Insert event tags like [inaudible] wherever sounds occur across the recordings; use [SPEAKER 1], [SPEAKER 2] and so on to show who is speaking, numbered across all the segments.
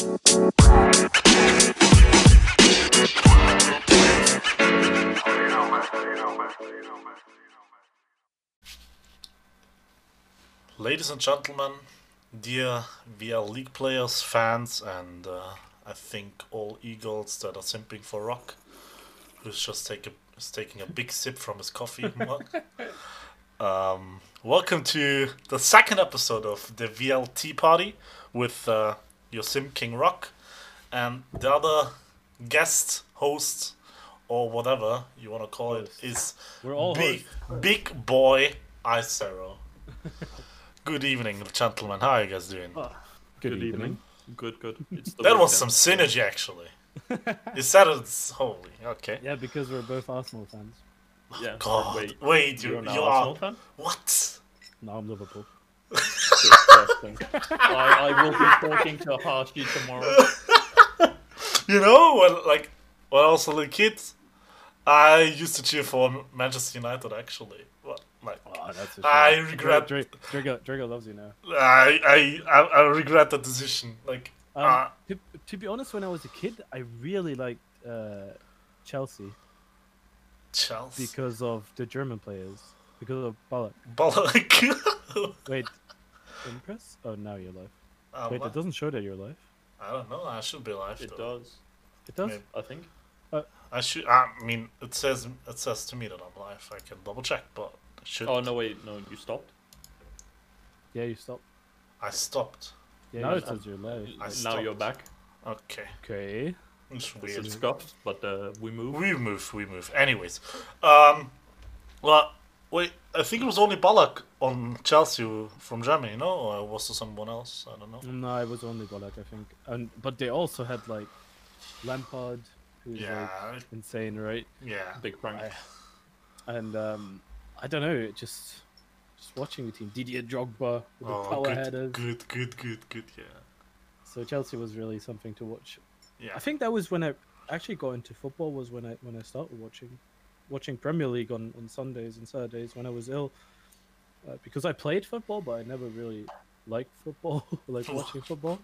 [SPEAKER 1] Ladies and gentlemen, dear VL League players, fans, and uh, I think all Eagles that are simping for Rock, who's just take a, is taking a big sip from his coffee [laughs] mug. Um, welcome to the second episode of the VLT Party with uh, your Sim King Rock and the other guest host or whatever you want to call it is
[SPEAKER 2] We're all
[SPEAKER 1] big, big boy Ice Arrow. Good evening, gentlemen. How are you guys doing?
[SPEAKER 2] Good, evening.
[SPEAKER 3] Good, good. It's the
[SPEAKER 1] That was some
[SPEAKER 3] weekend.
[SPEAKER 1] synergy, actually. [laughs] you said it's holy. Okay.
[SPEAKER 2] Yeah, because we're both Arsenal fans.
[SPEAKER 3] Yeah.
[SPEAKER 1] God,
[SPEAKER 3] Wait,
[SPEAKER 1] wait, you,
[SPEAKER 3] you're an
[SPEAKER 1] you
[SPEAKER 3] Arsenal
[SPEAKER 1] are
[SPEAKER 3] fan?
[SPEAKER 1] what?
[SPEAKER 2] No, I'm Liverpool.
[SPEAKER 3] Disgusting. [laughs] I, I will be talking to Hashi tomorrow.
[SPEAKER 1] You know, when like when I was a little kid, I used to cheer for Manchester United. Actually, What, like
[SPEAKER 2] Oh, that's.
[SPEAKER 1] I regret.
[SPEAKER 2] Dra- Drago, Drago loves you now.
[SPEAKER 1] I, I I I regret the decision. Like
[SPEAKER 2] Um,
[SPEAKER 1] uh,
[SPEAKER 2] to, to be honest, when I was a kid, I really liked uh, Chelsea
[SPEAKER 1] Chelsea.
[SPEAKER 2] because of the German players. Because of Ballack.
[SPEAKER 1] Ballack. [laughs] [laughs]
[SPEAKER 2] Wait, Impress? Oh, now you're live.
[SPEAKER 1] Uh,
[SPEAKER 2] Wait,
[SPEAKER 1] what?
[SPEAKER 2] it doesn't show that you're live.
[SPEAKER 1] I don't know. I should be live.
[SPEAKER 3] It
[SPEAKER 1] though.
[SPEAKER 3] does,
[SPEAKER 2] It does?
[SPEAKER 1] Maybe.
[SPEAKER 3] I think.
[SPEAKER 1] I should. I mean, it says it says to me that I'm live. I can double check, but it should.
[SPEAKER 3] Oh no, wait, no, you stopped.
[SPEAKER 2] Yeah, you stopped.
[SPEAKER 1] I stopped.
[SPEAKER 2] Yeah, now it
[SPEAKER 3] no.
[SPEAKER 2] says you're live.
[SPEAKER 1] I
[SPEAKER 3] now
[SPEAKER 1] stopped.
[SPEAKER 3] you're back.
[SPEAKER 1] Okay,
[SPEAKER 2] Okay.
[SPEAKER 1] it's weird.
[SPEAKER 3] It's
[SPEAKER 1] weird.
[SPEAKER 3] scuffed, but uh, we move.
[SPEAKER 1] We move. We move. Anyways, um, well, wait. I think it was only Ballack on Chelsea from Germany, no? Or was there someone else? I don't know.
[SPEAKER 2] No, it was only Ballack, I think. And But they also had, like, Lampard, who's,
[SPEAKER 1] Yeah,
[SPEAKER 2] like, insane, right?
[SPEAKER 1] yeah.
[SPEAKER 3] Big prank.
[SPEAKER 2] I- and um, I don't know, it just just watching the team, Didier Drogba with the
[SPEAKER 1] Oh,
[SPEAKER 2] power
[SPEAKER 1] good,
[SPEAKER 2] headers.
[SPEAKER 1] good, good, good, good. Yeah,
[SPEAKER 2] So Chelsea was really something to watch.
[SPEAKER 1] yeah.
[SPEAKER 2] I think that was when I actually got into football. Was when I when I started watching watching Premier League on, on Sundays and Saturdays when I was ill. Uh, because I played football, but I never really liked football, [laughs] like [laughs] watching football.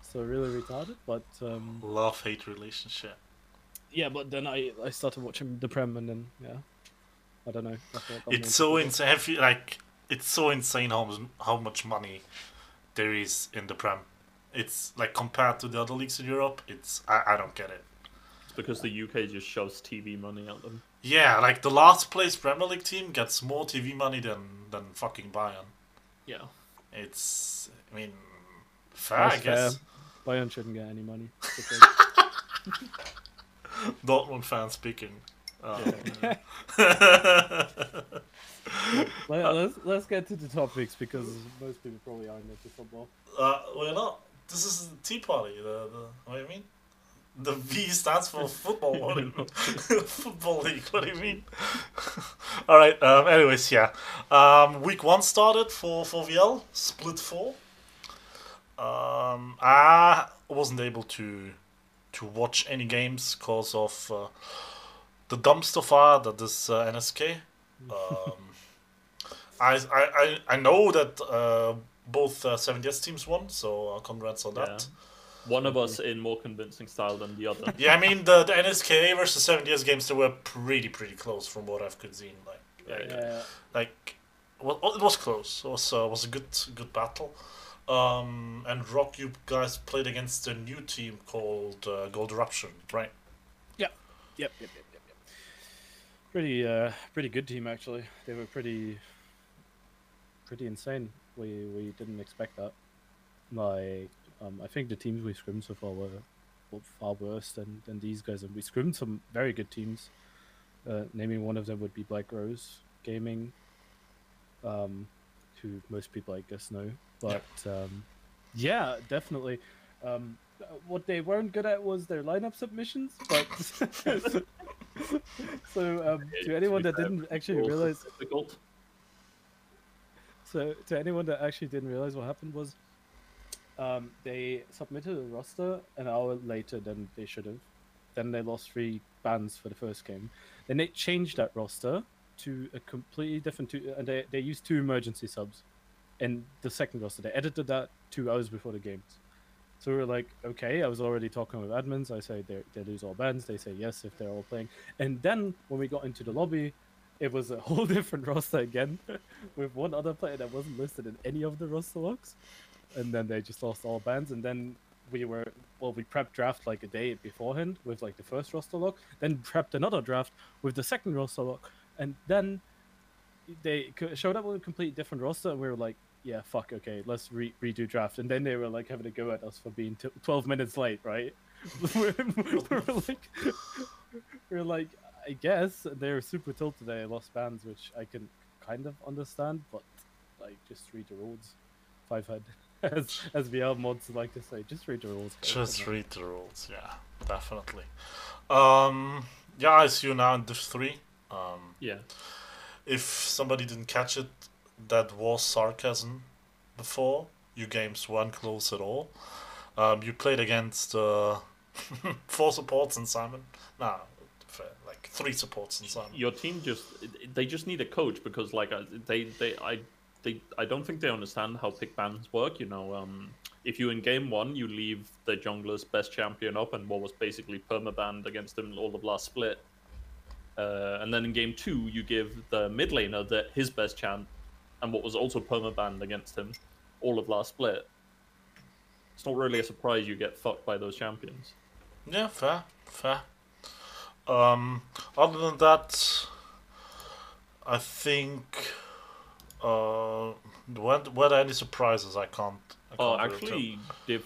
[SPEAKER 2] So really retarded. But um,
[SPEAKER 1] Love hate relationship.
[SPEAKER 2] yeah, but then I I started watching the Prem, and then yeah, I don't know. I thought got me
[SPEAKER 1] It's so insane. Have you, like, it's so insane how much, how much money there is in the Prem. It's like compared to the other leagues in Europe. It's I, I don't get it.
[SPEAKER 3] It's because the UK just shoves TV money at them.
[SPEAKER 1] Yeah, like the last place Premier League team gets more TV money than than fucking Bayern.
[SPEAKER 3] Yeah.
[SPEAKER 1] It's I mean fair,
[SPEAKER 2] That's
[SPEAKER 1] I guess.
[SPEAKER 2] fair. Bayern shouldn't get any money. [laughs] because- [laughs]
[SPEAKER 1] Dortmund fan speaking. Uh, [laughs]
[SPEAKER 2] Let, let's let's get to the topics because most people probably aren't into football.
[SPEAKER 1] uh, we're not. This is the Tea Party. The, the what do you mean? The V stands for football. What do you, [laughs] football league. What do you mean? [laughs] All right. Um, anyways, yeah. Um, week one started for for VL split four. Um, I wasn't able to to watch any games because of uh, the dumpster fire that is uh, NSK. Um, [laughs] I, I I know that uh, both uh, 7DS teams won, so uh, congrats on that.
[SPEAKER 3] One of us in more convincing style than the other.
[SPEAKER 1] Yeah, I mean the the NSK versus 7DS games they were pretty pretty close from what I've could seen. Like like,
[SPEAKER 2] Yeah,
[SPEAKER 1] like well, it was close. It was uh, was a good good battle. Um, and Rock, you guys played against a new team called uh, Gold Eruption, right?
[SPEAKER 2] Yep, yep, yep, yep, yep. Pretty, uh, pretty good team actually. They were pretty, pretty insane. We we didn't expect that. Like, um, I think the teams we scrimmed so far were, were far worse than, than these guys, and we scrimmed some very good teams. Uh, naming one of them would be Black Rose Gaming, um, who most people I guess know. But um, yeah, definitely. Um, what they weren't good at was their lineup submissions, but [laughs] so um, to anyone that didn't actually realize, so to anyone that actually didn't realize what happened was, um, they submitted a roster an hour later than they should have. Then they lost three bans for the first game. Then they changed that roster to a completely different two, and they they used two emergency subs in the second roster. They edited that two hours before the games. So we were like, okay. I was already talking with admins. I say they they lose all bands. They say yes if they're all playing. And then when we got into the lobby, it was a [laughs] whole different roster again, [laughs] with one other player that wasn't listed in any of the roster logs. And then they just lost all bands. And then we were well, we prepped draft like a day beforehand with like the first roster lock, Then prepped another draft with the second roster lock, And then they showed up with a completely different roster, and we were like, "Yeah, fuck, okay, let's re- redo draft." And then they were like having a go at us for being t- twelve minutes late, right? [laughs] We're [laughs] like, we were like, I guess they're super tilted. They lost bands, which I can kind of understand, but like, just read the rules. Five head, [laughs] as as VL mods like to say, just read the rules. guys,
[SPEAKER 1] Just
[SPEAKER 2] come on.
[SPEAKER 1] read the rules, yeah, definitely. Um, yeah, I see you now in Div 3. Um,
[SPEAKER 3] Yeah.
[SPEAKER 1] if somebody didn't catch it, that was sarcasm before. Your games weren't close at all. Um, you played against uh, [laughs] four supports and Simon. Nah, like three supports and Simon.
[SPEAKER 3] Your team just they just need a coach because like uh, they they I they I don't think they understand how pick bans work. You know, um, if you in game one you leave the jungler's best champion up and what was basically permabanned against him all of last split, uh, and then in game two you give the mid laner that his best champ and what was also permabanned against him all of last split. It's not really a surprise you get fucked by those champions.
[SPEAKER 1] Yeah, fair, fair. Um, other than that, I think. Uh, were, were there any surprises? I can't. I
[SPEAKER 3] Oh,
[SPEAKER 1] can't tell.
[SPEAKER 3] actually, Div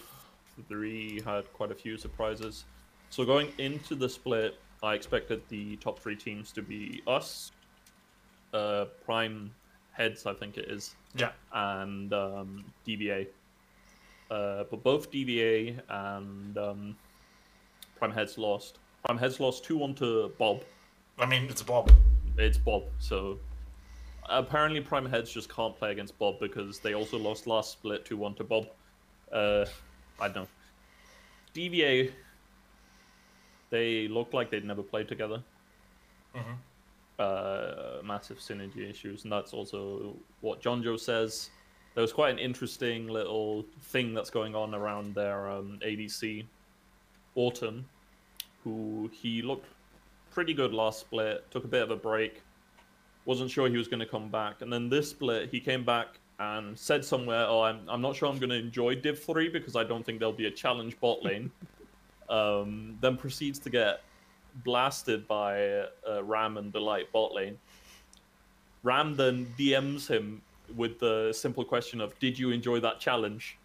[SPEAKER 3] 3 had quite a few surprises. So going into the split, I expected the top three teams to be us, uh, Prime Heads, I think it is,
[SPEAKER 1] Yeah.
[SPEAKER 3] and um, DVA. Uh, but both DVA and um, Prime Heads lost. Prime Heads lost 2 1 to Bob.
[SPEAKER 1] I mean, it's Bob.
[SPEAKER 3] It's Bob, so apparently Prime Heads just can't play against Bob because they also lost last split 2 1 to Bob. Uh, I don't know. DVA, they look like they'd never played together.
[SPEAKER 1] Mhm.
[SPEAKER 3] Uh, massive synergy issues, and that's also what John Joe says. There was quite an interesting little thing that's going on around their um, ADC, Autumn, who he looked pretty good last split, took a bit of a break, wasn't sure he was going to come back, and then this split he came back and said somewhere, "Oh, I'm I'm not sure I'm going to enjoy Div three because I don't think there'll be a challenge bot lane." [laughs] um, then proceeds to get blasted by uh, Ram and the Delight bot lane. Ram then DMs him with the simple question of, "Did you enjoy that challenge?"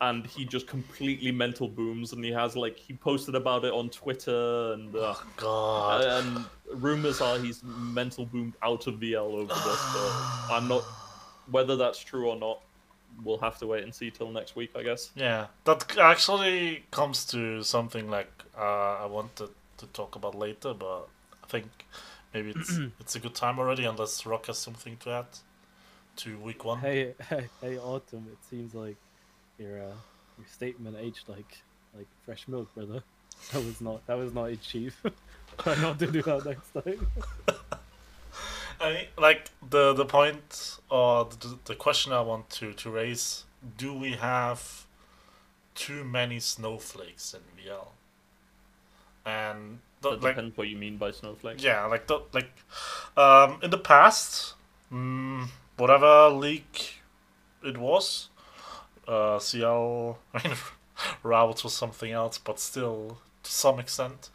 [SPEAKER 3] And he just completely mental booms, and he has like he posted about it on Twitter, and uh,
[SPEAKER 1] God.
[SPEAKER 3] and rumors are he's mental boomed out of VL over this. So [sighs] I'm not whether that's true or not. We'll have to wait and see till next week, I guess.
[SPEAKER 1] Yeah, that actually comes to something like uh, I wanted to talk about later, but I think maybe it's [clears throat] it's a good time already, unless Rock has something to add to week one.
[SPEAKER 2] Hey, [laughs] hey, hey, Autumn! It seems like your uh, your statement aged like like fresh milk, brother. That was not that was not a chief. [laughs] Try not to do that next time. [laughs]
[SPEAKER 1] I mean, like the the point or the, the question I want to to raise: Do we have too many snowflakes in VL? And the,
[SPEAKER 3] That
[SPEAKER 1] like
[SPEAKER 3] depends what you mean by snowflake.
[SPEAKER 1] Yeah, like the like um in the past, mm, whatever league it was, uh CL [laughs] I mean Routes was something else, but still to some extent,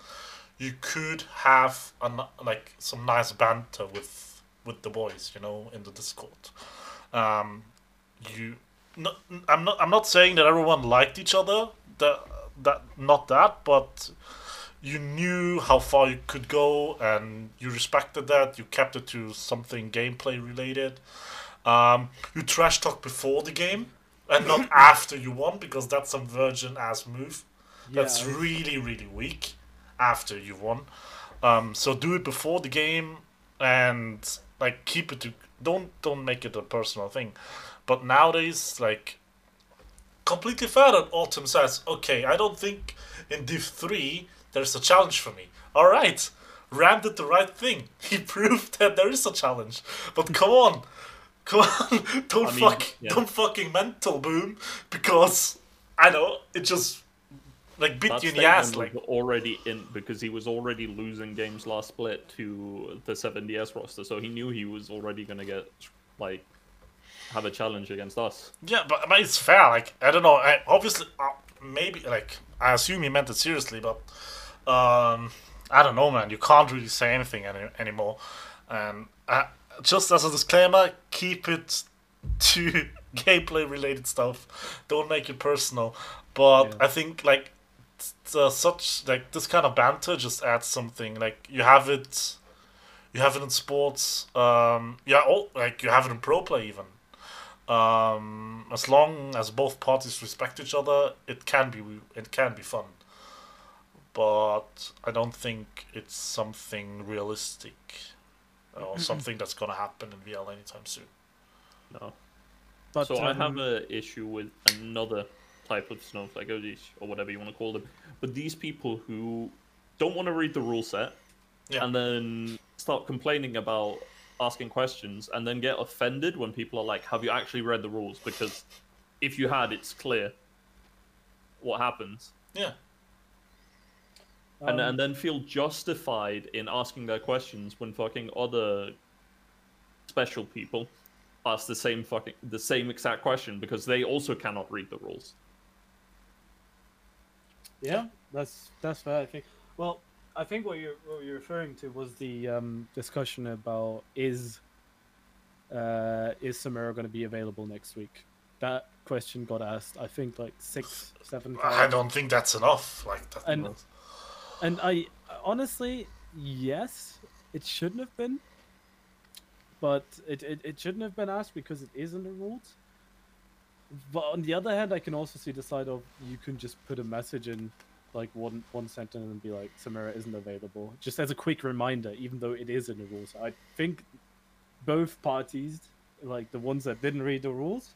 [SPEAKER 1] you could have an, like some nice banter with with the boys, you know, in the Discord. Um, you, I'm not I'm not saying that everyone liked each other. That that not that, but you knew how far you could go and you respected that. You kept it to something gameplay related. Um, you trash talk before the game and not [laughs] after you won because that's some virgin ass move. That's
[SPEAKER 2] Yeah, I-
[SPEAKER 1] really really weak after you won. Um, so do it before the game and like keep it to don't don't make it a personal thing. But nowadays like completely fair that Autumn says, okay, I don't think in Div 3 there's a challenge for me. Alright, Ram did the right thing. [laughs] He proved that there is a challenge. But come on. Come on. [laughs] Don't
[SPEAKER 3] I mean,
[SPEAKER 1] fuck
[SPEAKER 3] yeah.
[SPEAKER 1] don't fucking mental boom because I know it just like bit
[SPEAKER 3] That
[SPEAKER 1] you in the ass. Like
[SPEAKER 3] already in because he was already losing games last split to the 7DS roster, so he knew he was already gonna get like have a challenge against us.
[SPEAKER 1] yeah, but, but it's fair. Like I don't know. I obviously uh, maybe like I assume he meant it seriously, but um, I don't know, man. You can't really say anything any, anymore. And uh, just as a disclaimer, keep it to [laughs] gameplay related stuff. Don't make it personal. But
[SPEAKER 2] Yeah.
[SPEAKER 1] I think like uh, such like this kind of banter just adds something. Like you have it, you have it in sports. Um, yeah, oh, like you have it in pro play even. Um, as long as both parties respect each other, it can be it can be fun. But I don't think it's something realistic or something that's gonna happen in VL anytime soon.
[SPEAKER 3] No.
[SPEAKER 2] But
[SPEAKER 3] so I
[SPEAKER 2] um,
[SPEAKER 3] have a issue with another type of snowflake or or whatever you want to call them. But these people who don't want to read the rule set
[SPEAKER 1] Yeah.
[SPEAKER 3] and then start complaining about asking questions and then get offended when people are like, "Have you actually read the rules?" Because if you had, it's clear what happens.
[SPEAKER 1] Yeah.
[SPEAKER 3] And,
[SPEAKER 2] um,
[SPEAKER 3] and then feel justified in asking their questions when fucking other special people ask the same fucking the same exact question because they also cannot read the rules.
[SPEAKER 2] Yeah, that's that's fair. I think. Well, I think what you're what you're referring to was the um, discussion about is uh, is Samira going to be available next week? That question got asked. I think like six, seven times.
[SPEAKER 1] I don't think that's enough. Like that.
[SPEAKER 2] And- And I honestly, yes, it shouldn't have been. But it, it, it shouldn't have been asked because it is in the rules. But on the other hand, I can also see the side of you can just put a message in like one one sentence and be like Samira isn't available. Just as a quick reminder, even though it is in the rules. I think both parties, like the ones that didn't read the rules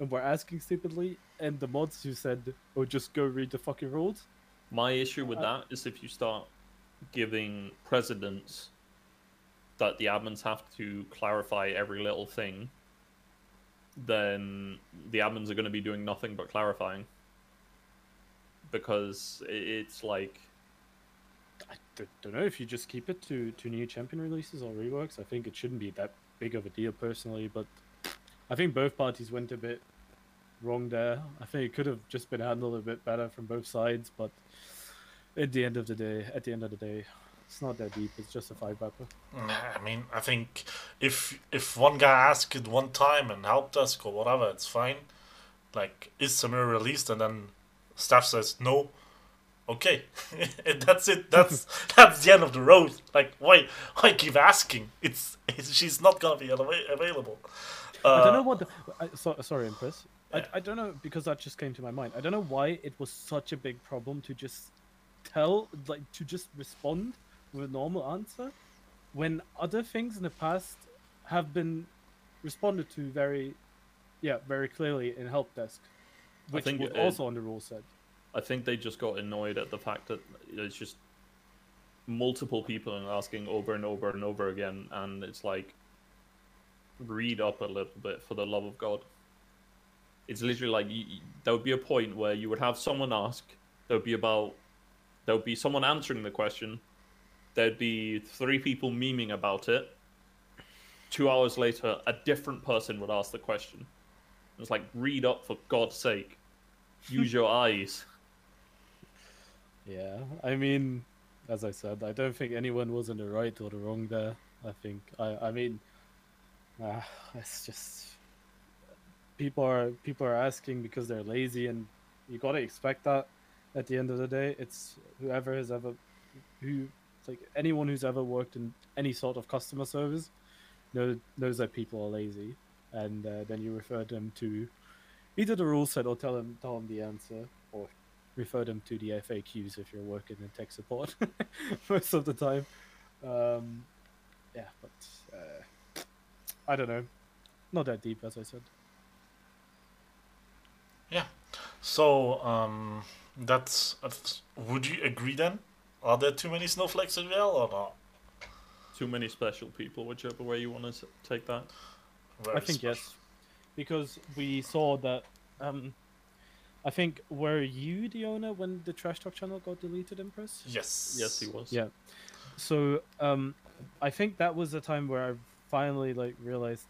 [SPEAKER 2] and were asking stupidly, and the mods who said, Oh just go read the fucking rules.
[SPEAKER 3] My issue with
[SPEAKER 2] Uh,
[SPEAKER 3] that is if you start giving precedents that the admins have to clarify every little thing, then the admins are going to be doing nothing but clarifying. Because it's like
[SPEAKER 2] I don't know if you just keep it to, to new champion releases or reworks. I think it shouldn't be that big of a deal personally, but I think both parties went a bit wrong there. I think it could have just been handled a bit better from both sides, but at the end of the day, at the end of the day, it's not that deep. It's just a five bapper.
[SPEAKER 1] I mean, I think if if one guy asked it one time and helped us or whatever, it's fine. Like, is Samir released? And then staff says no. Okay, [laughs] and that's it. That's [laughs] that's the end of the road. Like, why why keep asking? It's, it's [laughs] she's not gonna be available. Uh,
[SPEAKER 2] I don't know what. The, I, so, sorry, Impress. I, I don't know because that just came to my mind. I don't know why it was such a big problem to just tell, like, to just respond with a normal answer, when other things in the past have been responded to very, yeah, very clearly in help desk, which was
[SPEAKER 3] it-
[SPEAKER 2] also on the rule set.
[SPEAKER 3] I think they just got annoyed at the fact that it's just multiple people and asking over and over and over again, and it's like read up a little bit for the love of God. It's literally like you, you- there would be a point where you would have someone ask. There would be about there would be someone answering the question. There'd be three people memeing about it. Two hours later, a different person would ask the question. It's like read up for God's sake. Use your [laughs] eyes.
[SPEAKER 2] Yeah, I mean, as I said, I don't think anyone was in the right or the wrong there. I think, I, I mean, uh, it's just people are people are asking because they're lazy, and you gotta expect that. At the end of the day, it's whoever has ever, who, like anyone who's ever worked in any sort of customer service, knows knows that people are lazy, and uh, then you refer them to either the rule set or tell them tell them the answer, or refer them to the FAQs if you're working in tech support [laughs] most of the time. Um, yeah, but uh, I don't know. Not that deep, as I said.
[SPEAKER 1] So, um, that's, that's. Would you agree then? Are there too many snowflakes in VL or not?
[SPEAKER 3] Too many special people, whichever way you want to take that.
[SPEAKER 1] Very
[SPEAKER 2] I think
[SPEAKER 1] special.
[SPEAKER 2] yes, because we saw that um, I think were you the owner when the Trash Talk channel got deleted, Empress?
[SPEAKER 1] Yes.
[SPEAKER 3] Yes, he was.
[SPEAKER 2] Yeah. So um, I think that was the time where I finally like realized,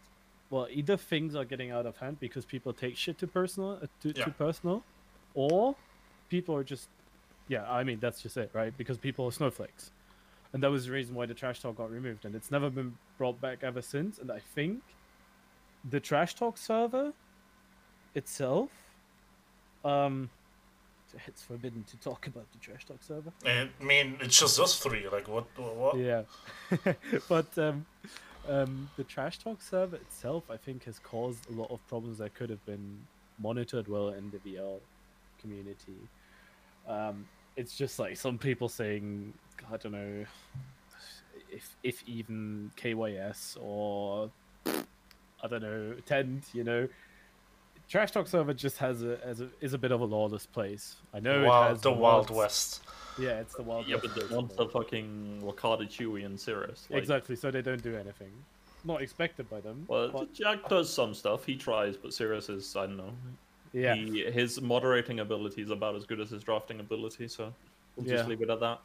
[SPEAKER 2] well, either things are getting out of hand because people take shit too personal, uh, to,
[SPEAKER 1] Yeah.
[SPEAKER 2] to personal, or people are just, yeah, I mean that's just it, right? Because people are snowflakes, and that was the reason why the trash talk got removed, and it's never been brought back ever since. And I think the trash talk server itself, um, it's forbidden to talk [laughs] about the trash talk server.
[SPEAKER 1] I mean, it's just us three. Like, what? What?
[SPEAKER 2] Yeah, [laughs] but um, um, the trash talk server itself, I think, has caused a lot of problems that could have been monitored well in the VR community. Um, it's just like some people saying, I don't know, if if even KYS or I don't know, Tend, you know. Trash Talk server just has a, has a is a bit of a lawless place. I know it has
[SPEAKER 1] the Wild
[SPEAKER 2] mods.
[SPEAKER 1] West.
[SPEAKER 2] Yeah, it's the Wild
[SPEAKER 3] Yeah,
[SPEAKER 2] West.
[SPEAKER 3] Yeah, but they want the fucking Wakata Chewy and Cirrus. Like,
[SPEAKER 2] Exactly, so they don't do anything. Not expected by them.
[SPEAKER 3] Well,
[SPEAKER 2] but-
[SPEAKER 3] Jack does some stuff. He tries, but Cirrus is I don't know.
[SPEAKER 2] yeah,
[SPEAKER 3] He, his moderating ability is about as good as his drafting ability, so we'll just leave it at that.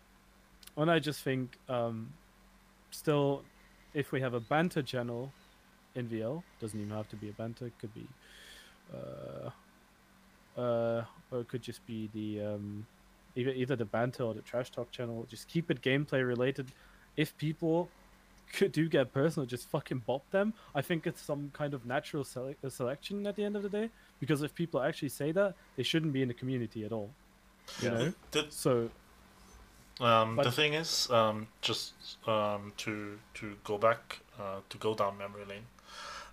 [SPEAKER 2] and I just think, um, still, if we have a banter channel in VL, doesn't even have to be a banter. It could be, uh, uh, or it could just be the um, either either the banter or the trash talk channel. Just keep it gameplay related. If people could do get personal, just fucking bop them. I think it's some kind of natural sele- uh, selection at the end of the day. Because if people actually say that, they shouldn't be in the community at all. You
[SPEAKER 3] Yeah.
[SPEAKER 2] know.
[SPEAKER 1] The,
[SPEAKER 2] So
[SPEAKER 1] Um, the thing is, um, just um, to to go back uh, to go down memory lane.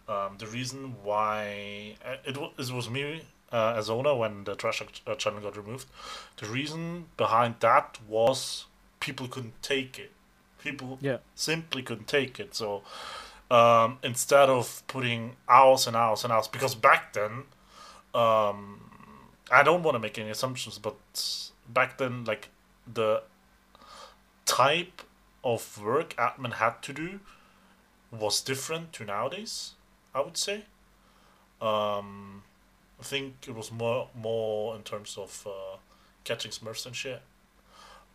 [SPEAKER 1] Um, the reason why uh, it was it was me uh, as owner when the trash uh, channel got removed. The reason behind that was people couldn't take it. People
[SPEAKER 2] yeah,
[SPEAKER 1] simply couldn't take it. So um, instead of putting hours and hours and hours, because back then, um, I don't want to make any assumptions, but back then, like the type of work admin had to do was different to nowadays. I would say. Um, I think it was more more in terms of uh, catching smurfs and shit.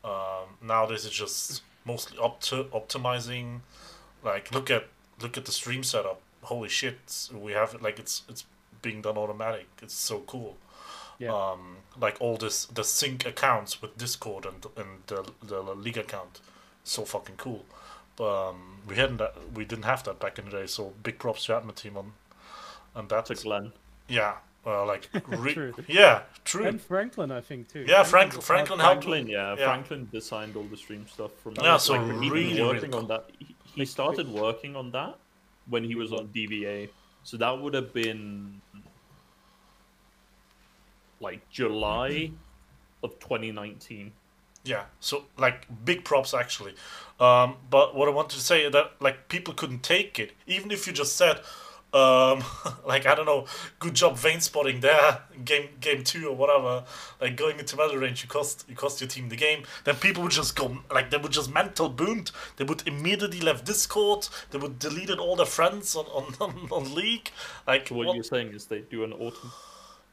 [SPEAKER 1] Um, nowadays it's just mostly opt- optimizing. Like look at look at the stream setup. Holy shit, we have it like it's it's being done automatic. It's so cool.
[SPEAKER 2] yeah.
[SPEAKER 1] Um, like all this the sync accounts with Discord and and the the league account, so fucking cool. But um, we hadn't that we didn't have that back in the day. So big props to admin team on on that.
[SPEAKER 3] To Glenn.
[SPEAKER 1] Yeah, well, like [laughs] re-
[SPEAKER 2] True.
[SPEAKER 1] yeah, true.
[SPEAKER 2] And Franklin, I think too.
[SPEAKER 1] Yeah, Frank-
[SPEAKER 2] was
[SPEAKER 1] Franklin
[SPEAKER 2] uh,
[SPEAKER 1] helped-
[SPEAKER 3] Franklin, yeah,
[SPEAKER 1] Yeah.
[SPEAKER 3] Franklin designed all the stream stuff from.
[SPEAKER 1] Yeah, so
[SPEAKER 3] like, he'd
[SPEAKER 1] really, really
[SPEAKER 3] working on that. He, he started working on that when he was on DVA, so that would have been like July of 2019.
[SPEAKER 1] Yeah, so like big props actually. Um, but what I wanted to say that like people couldn't take it, even if you just said, um, [laughs] like I don't know, good job vein spotting there, game game two or whatever. Like going into metal range, you cost you cost your team the game. Then people would just go like they would just mental boot. They would immediately left Discord. They would deleted all their friends on on, [laughs] on, on League. Like
[SPEAKER 3] So what,
[SPEAKER 1] what-
[SPEAKER 3] you're saying is they do an autumn.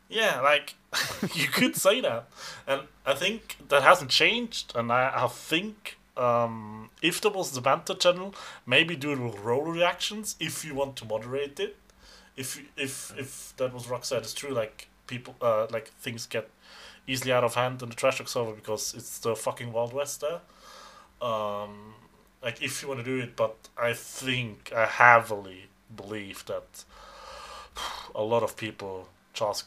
[SPEAKER 1] Yeah, like [laughs] you could say that, and I think that hasn't changed. And I, I think um, if there was the banter channel, maybe do it with role reactions if you want to moderate it. If if if that was Rockside is true, like people uh, like things get easily out of hand in the trash talk server because it's the fucking wild west there. Um, like if you want to do it, but I think I heavily believe that [sighs] a lot of people just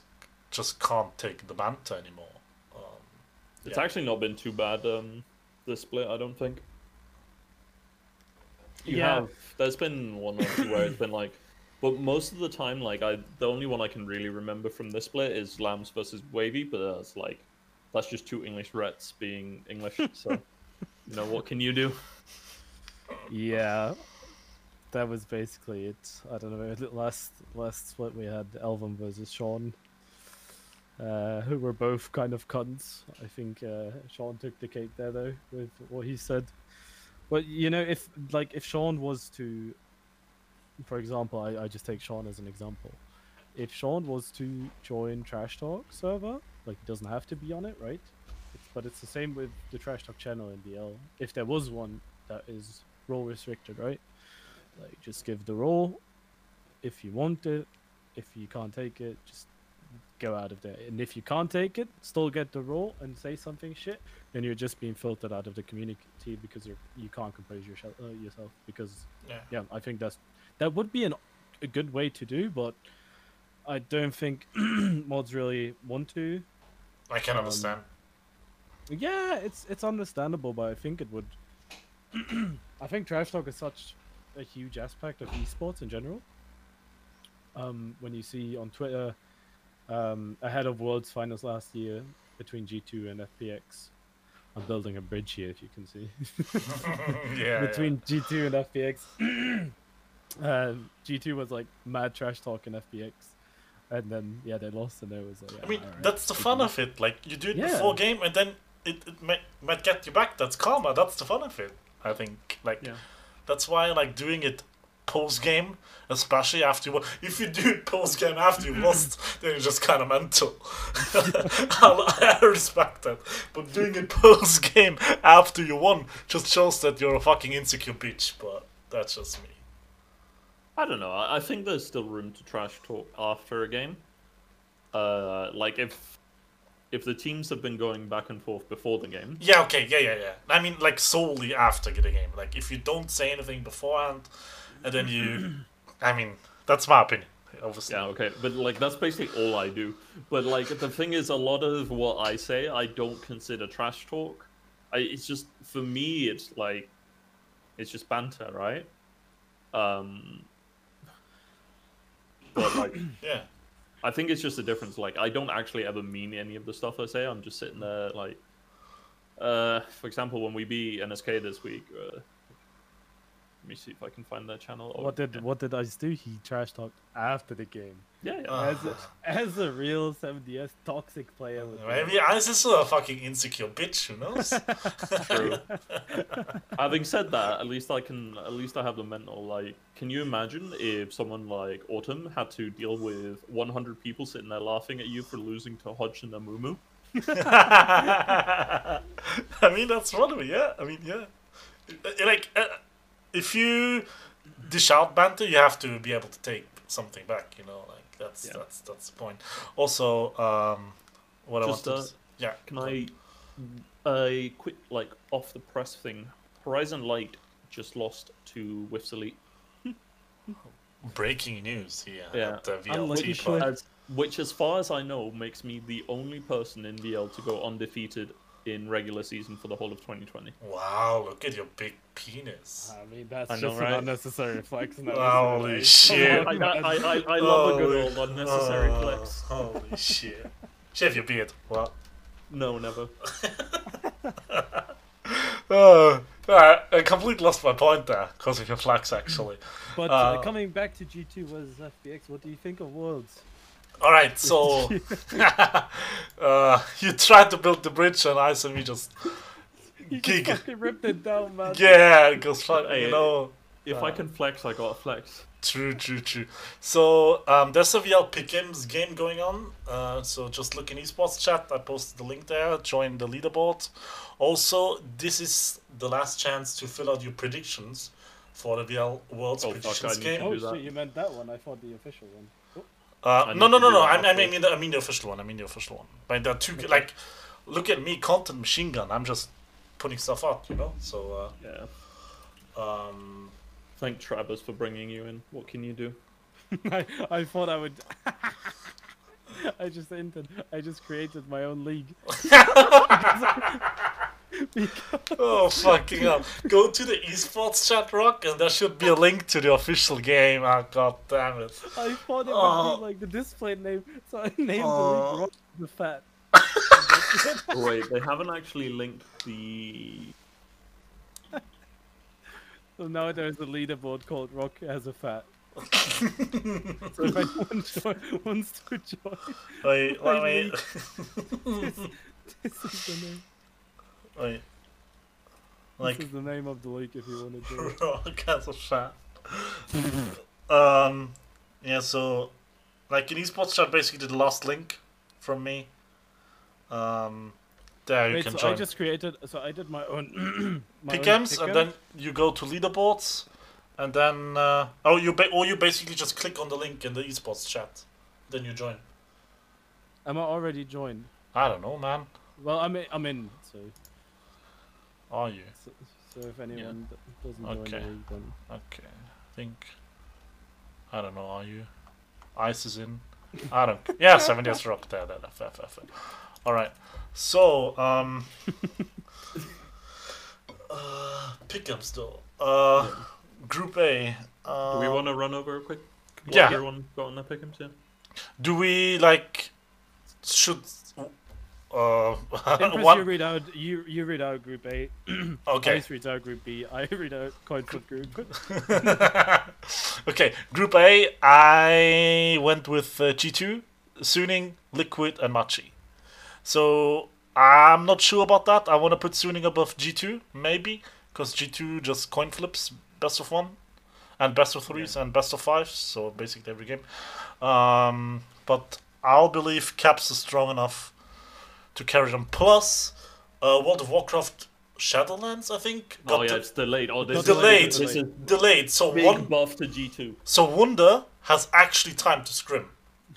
[SPEAKER 1] just can't take the banter anymore. Um,
[SPEAKER 3] It's
[SPEAKER 1] Yeah.
[SPEAKER 3] actually not been too bad. Um, the split, I don't think. You
[SPEAKER 2] Yeah.
[SPEAKER 3] have. There's been one or two where it's been like, but most of the time, like I, the only one I can really remember from this split is Lambs versus Wavy, but that's like, that's just two English Rets being English. So, [laughs] you know, what can you do?
[SPEAKER 2] Yeah, that was basically it. I don't know. Last last split we had Elvin versus Sean, uh, who were both kind of cunts. I think uh, Sean took the cake there though with what he said. But you know, if like if Sean was to, for example, I, I just take Sean as an example. If Sean was to join Trash Talk server, Like he doesn't have to be on it, right? It's, but it's the same with the trash talk channel in DL. If there was one that is role restricted, right? Like just give the role if you want it. If you can't take it, just go out of there. And if you can't take it, still get the role and say something shit, then you're just being filtered out of the community because you're you can't compose yourself uh, yourself because
[SPEAKER 1] Yeah.
[SPEAKER 2] yeah, I think that's that would be an a good way to do, but I don't think [clears throat] mods really want to.
[SPEAKER 1] I can
[SPEAKER 2] Um,
[SPEAKER 1] understand.
[SPEAKER 2] Yeah, it's it's understandable, but I think it would. [clears throat] I think trash talk is such a huge aspect of esports in general. Um, when you see on Twitter, um, ahead of Worlds Finals last year between G2 and FPX, I'm building a bridge here, if you can see. [laughs] [laughs]
[SPEAKER 1] yeah.
[SPEAKER 2] between G2 and FPX. [clears throat] um, G2 was like mad trash talk in FPX, and then yeah, they lost, and it was like.
[SPEAKER 1] I mean,
[SPEAKER 2] yeah, alright,
[SPEAKER 1] that's the fun of it. Like you do it
[SPEAKER 2] Yeah.
[SPEAKER 1] before game, and then it, it might, might get you back. That's karma. That's the fun of it. I think. Like
[SPEAKER 3] Yeah.
[SPEAKER 1] that's why I like doing it post game, especially after you. If you do [laughs] post game after you lost, then you're just kind of mental. [laughs] I I respect that, but doing it post game after you won just shows that you're a fucking insecure bitch. But that's just me.
[SPEAKER 3] I don't know. I I think there's still room to trash talk after a game. Uh, like if if the teams have been going back and forth before the game,
[SPEAKER 1] Yeah, okay, yeah, yeah, yeah. I mean, like solely after the game. Like if you don't say anything beforehand, and then you, [clears throat] I mean, that's my opinion. Obviously.
[SPEAKER 3] yeah, okay, but like that's basically all I do. But like the thing is, a lot of what I say, I don't consider trash talk. I, it's just for me, it's like it's just banter, right? Um, but like [clears throat]
[SPEAKER 1] Yeah.
[SPEAKER 3] I think it's just a difference. Like, I don't actually ever mean any of the stuff I say. I'm just sitting there, like, uh, for example, when we beat NSK this week. Uh, let me see if I can find their channel. Oh,
[SPEAKER 2] What did
[SPEAKER 3] yeah.
[SPEAKER 2] what did Ice do? He trash talked after the game.
[SPEAKER 3] Yeah, yeah.
[SPEAKER 1] Uh,
[SPEAKER 2] As a, as a real 7DS toxic player. with
[SPEAKER 1] Maybe Ice is a fucking insecure bitch. Who knows? [laughs]
[SPEAKER 3] True. [laughs] Having said that, at least I can. At least I have the mental. Like, can you imagine if someone like Autumn had to deal with 100 people sitting there laughing at you for losing to Hodge and Amumu? [laughs]
[SPEAKER 1] I mean, that's funny. Yeah. I mean, yeah. Uh, Like, uh, if you dish out banter, you have to be able to take something back. You know, like that's
[SPEAKER 3] Yeah.
[SPEAKER 1] that's that's the point. Also, um, what
[SPEAKER 3] Just,
[SPEAKER 1] I
[SPEAKER 3] uh,
[SPEAKER 1] wanted. to, yeah.
[SPEAKER 3] Can I a quick like off the press thing? Horizon Light just lost to Whiffs Elite. [laughs]
[SPEAKER 1] Breaking news here
[SPEAKER 3] Yeah.
[SPEAKER 1] at the VLT.
[SPEAKER 3] As, which, as far as I know, makes me the only person in VL to go undefeated in regular season for the whole of 2020.
[SPEAKER 1] Wow, look at your big penis.
[SPEAKER 2] I mean, that's
[SPEAKER 3] I know,
[SPEAKER 2] just
[SPEAKER 3] right?
[SPEAKER 2] an unnecessary flex. now,
[SPEAKER 1] Holy shit.
[SPEAKER 3] I, I, I, I, I love a good old unnecessary
[SPEAKER 1] oh,
[SPEAKER 3] flex.
[SPEAKER 1] Holy shit. Shave your beard. What?
[SPEAKER 3] No, never. [laughs]
[SPEAKER 1] Oh, alright, I completely lost my point there because of your flex, actually.
[SPEAKER 2] But
[SPEAKER 1] Uh,
[SPEAKER 2] uh, coming back to G2 versus FPX, what do you think of Worlds?
[SPEAKER 1] Alright, so. [laughs] uh, you tried to build the bridge and I and we just. [laughs]
[SPEAKER 2] You
[SPEAKER 1] Gig.
[SPEAKER 2] just fucking ripped it down, man. [laughs]
[SPEAKER 1] Yeah, because, fuck,
[SPEAKER 3] Hey,
[SPEAKER 1] you know.
[SPEAKER 3] If I can flex, I got a flex.
[SPEAKER 1] True, true, true. So um, there's a VL Pick'ems game going on. Uh, so just look in esports chat. I posted the link there. Join the leaderboard. Also, this is the last chance to fill out your predictions for the VL Worlds
[SPEAKER 3] Oh, fuck,
[SPEAKER 1] predictions
[SPEAKER 3] I need
[SPEAKER 1] game.
[SPEAKER 2] Oh
[SPEAKER 3] do
[SPEAKER 2] shit, you meant that one. I thought the official one.
[SPEAKER 1] Uh, no, no, no, no.
[SPEAKER 3] that
[SPEAKER 1] I, I mean, the, I mean the official one. I mean the official one. But there are two. Like, look at me, content machine gun. I'm just putting stuff out, you know. So,
[SPEAKER 3] Yeah.
[SPEAKER 1] uh, um,
[SPEAKER 3] Thank Travis for bringing you in. What can you do? [laughs]
[SPEAKER 2] I, I thought I would. [laughs] I just entered. I just created my own league. [laughs]
[SPEAKER 1] oh fucking hell! Go to the esports chat, rock, and there should be a link to the official game. Oh god damn it!
[SPEAKER 2] I thought it
[SPEAKER 1] Oh.
[SPEAKER 2] would be like the display name, so I named
[SPEAKER 1] Oh.
[SPEAKER 2] the league Rock the Fat.
[SPEAKER 3] Wait, they haven't actually linked the.
[SPEAKER 2] So now there's a leaderboard called Rock as a Fat. [laughs] so if anyone jo- wants to join,
[SPEAKER 1] Wait,
[SPEAKER 2] My
[SPEAKER 1] wait, [laughs]
[SPEAKER 2] this, this is the name.
[SPEAKER 1] Wait.
[SPEAKER 2] This
[SPEAKER 1] Like
[SPEAKER 2] is the name of the league if you want to
[SPEAKER 1] do [laughs] as a fat. um, yeah. So, like in esports chat, basically the last link from me. Um, there you
[SPEAKER 2] Wait,
[SPEAKER 1] can
[SPEAKER 2] so
[SPEAKER 1] join
[SPEAKER 2] I just created. So I did my own. [clears throat] my own
[SPEAKER 1] pick'ems, and then you go to leaderboards, and then uh, oh you ba- or you basically just click on the link in the esports chat, then you join.
[SPEAKER 2] Am I already joined?
[SPEAKER 1] I don't know, man.
[SPEAKER 2] Well, I'm in, I'm in. So,
[SPEAKER 1] Are you?
[SPEAKER 2] so, so if anyone d- doesn't join
[SPEAKER 1] Okay.
[SPEAKER 2] the league, then
[SPEAKER 1] Okay, I think. I don't know. Are you? Ice is in. I don't. Yeah, seven years rock. There, there, there. Fair, fair, fair. All right. So, um, [laughs] uh, pick'ems though. Uh, Group A. Uh,
[SPEAKER 3] Do we want to run over quick? what
[SPEAKER 1] yeah.
[SPEAKER 3] Everyone got on their pick'ems, yeah.
[SPEAKER 1] Do we like? Should. Uh, [laughs]
[SPEAKER 2] Empress, you read out. You you read out Group A. [clears throat]
[SPEAKER 1] Okay.
[SPEAKER 2] Ice reads out Group B. I [laughs] read out Coin Flip Group.
[SPEAKER 1] okay, Group A, I went with uh, G2, Suning, Liquid, and Machi. So I'm not sure about that. I want to put Suning above G2, maybe, because G2 just coin flips best of one, and best of threes, and best of fives, so basically every game. Um, but I'll believe Caps is strong enough to carry them. Plus, uh, World of Warcraft Shadowlands, I think,
[SPEAKER 3] Oh yeah,
[SPEAKER 1] de-
[SPEAKER 3] it's delayed. Oh, this
[SPEAKER 1] delayed.
[SPEAKER 3] Is, this
[SPEAKER 1] delayed. So
[SPEAKER 3] big
[SPEAKER 1] one
[SPEAKER 3] buff to G two.
[SPEAKER 1] so Wunder has actually time to scrim. [laughs]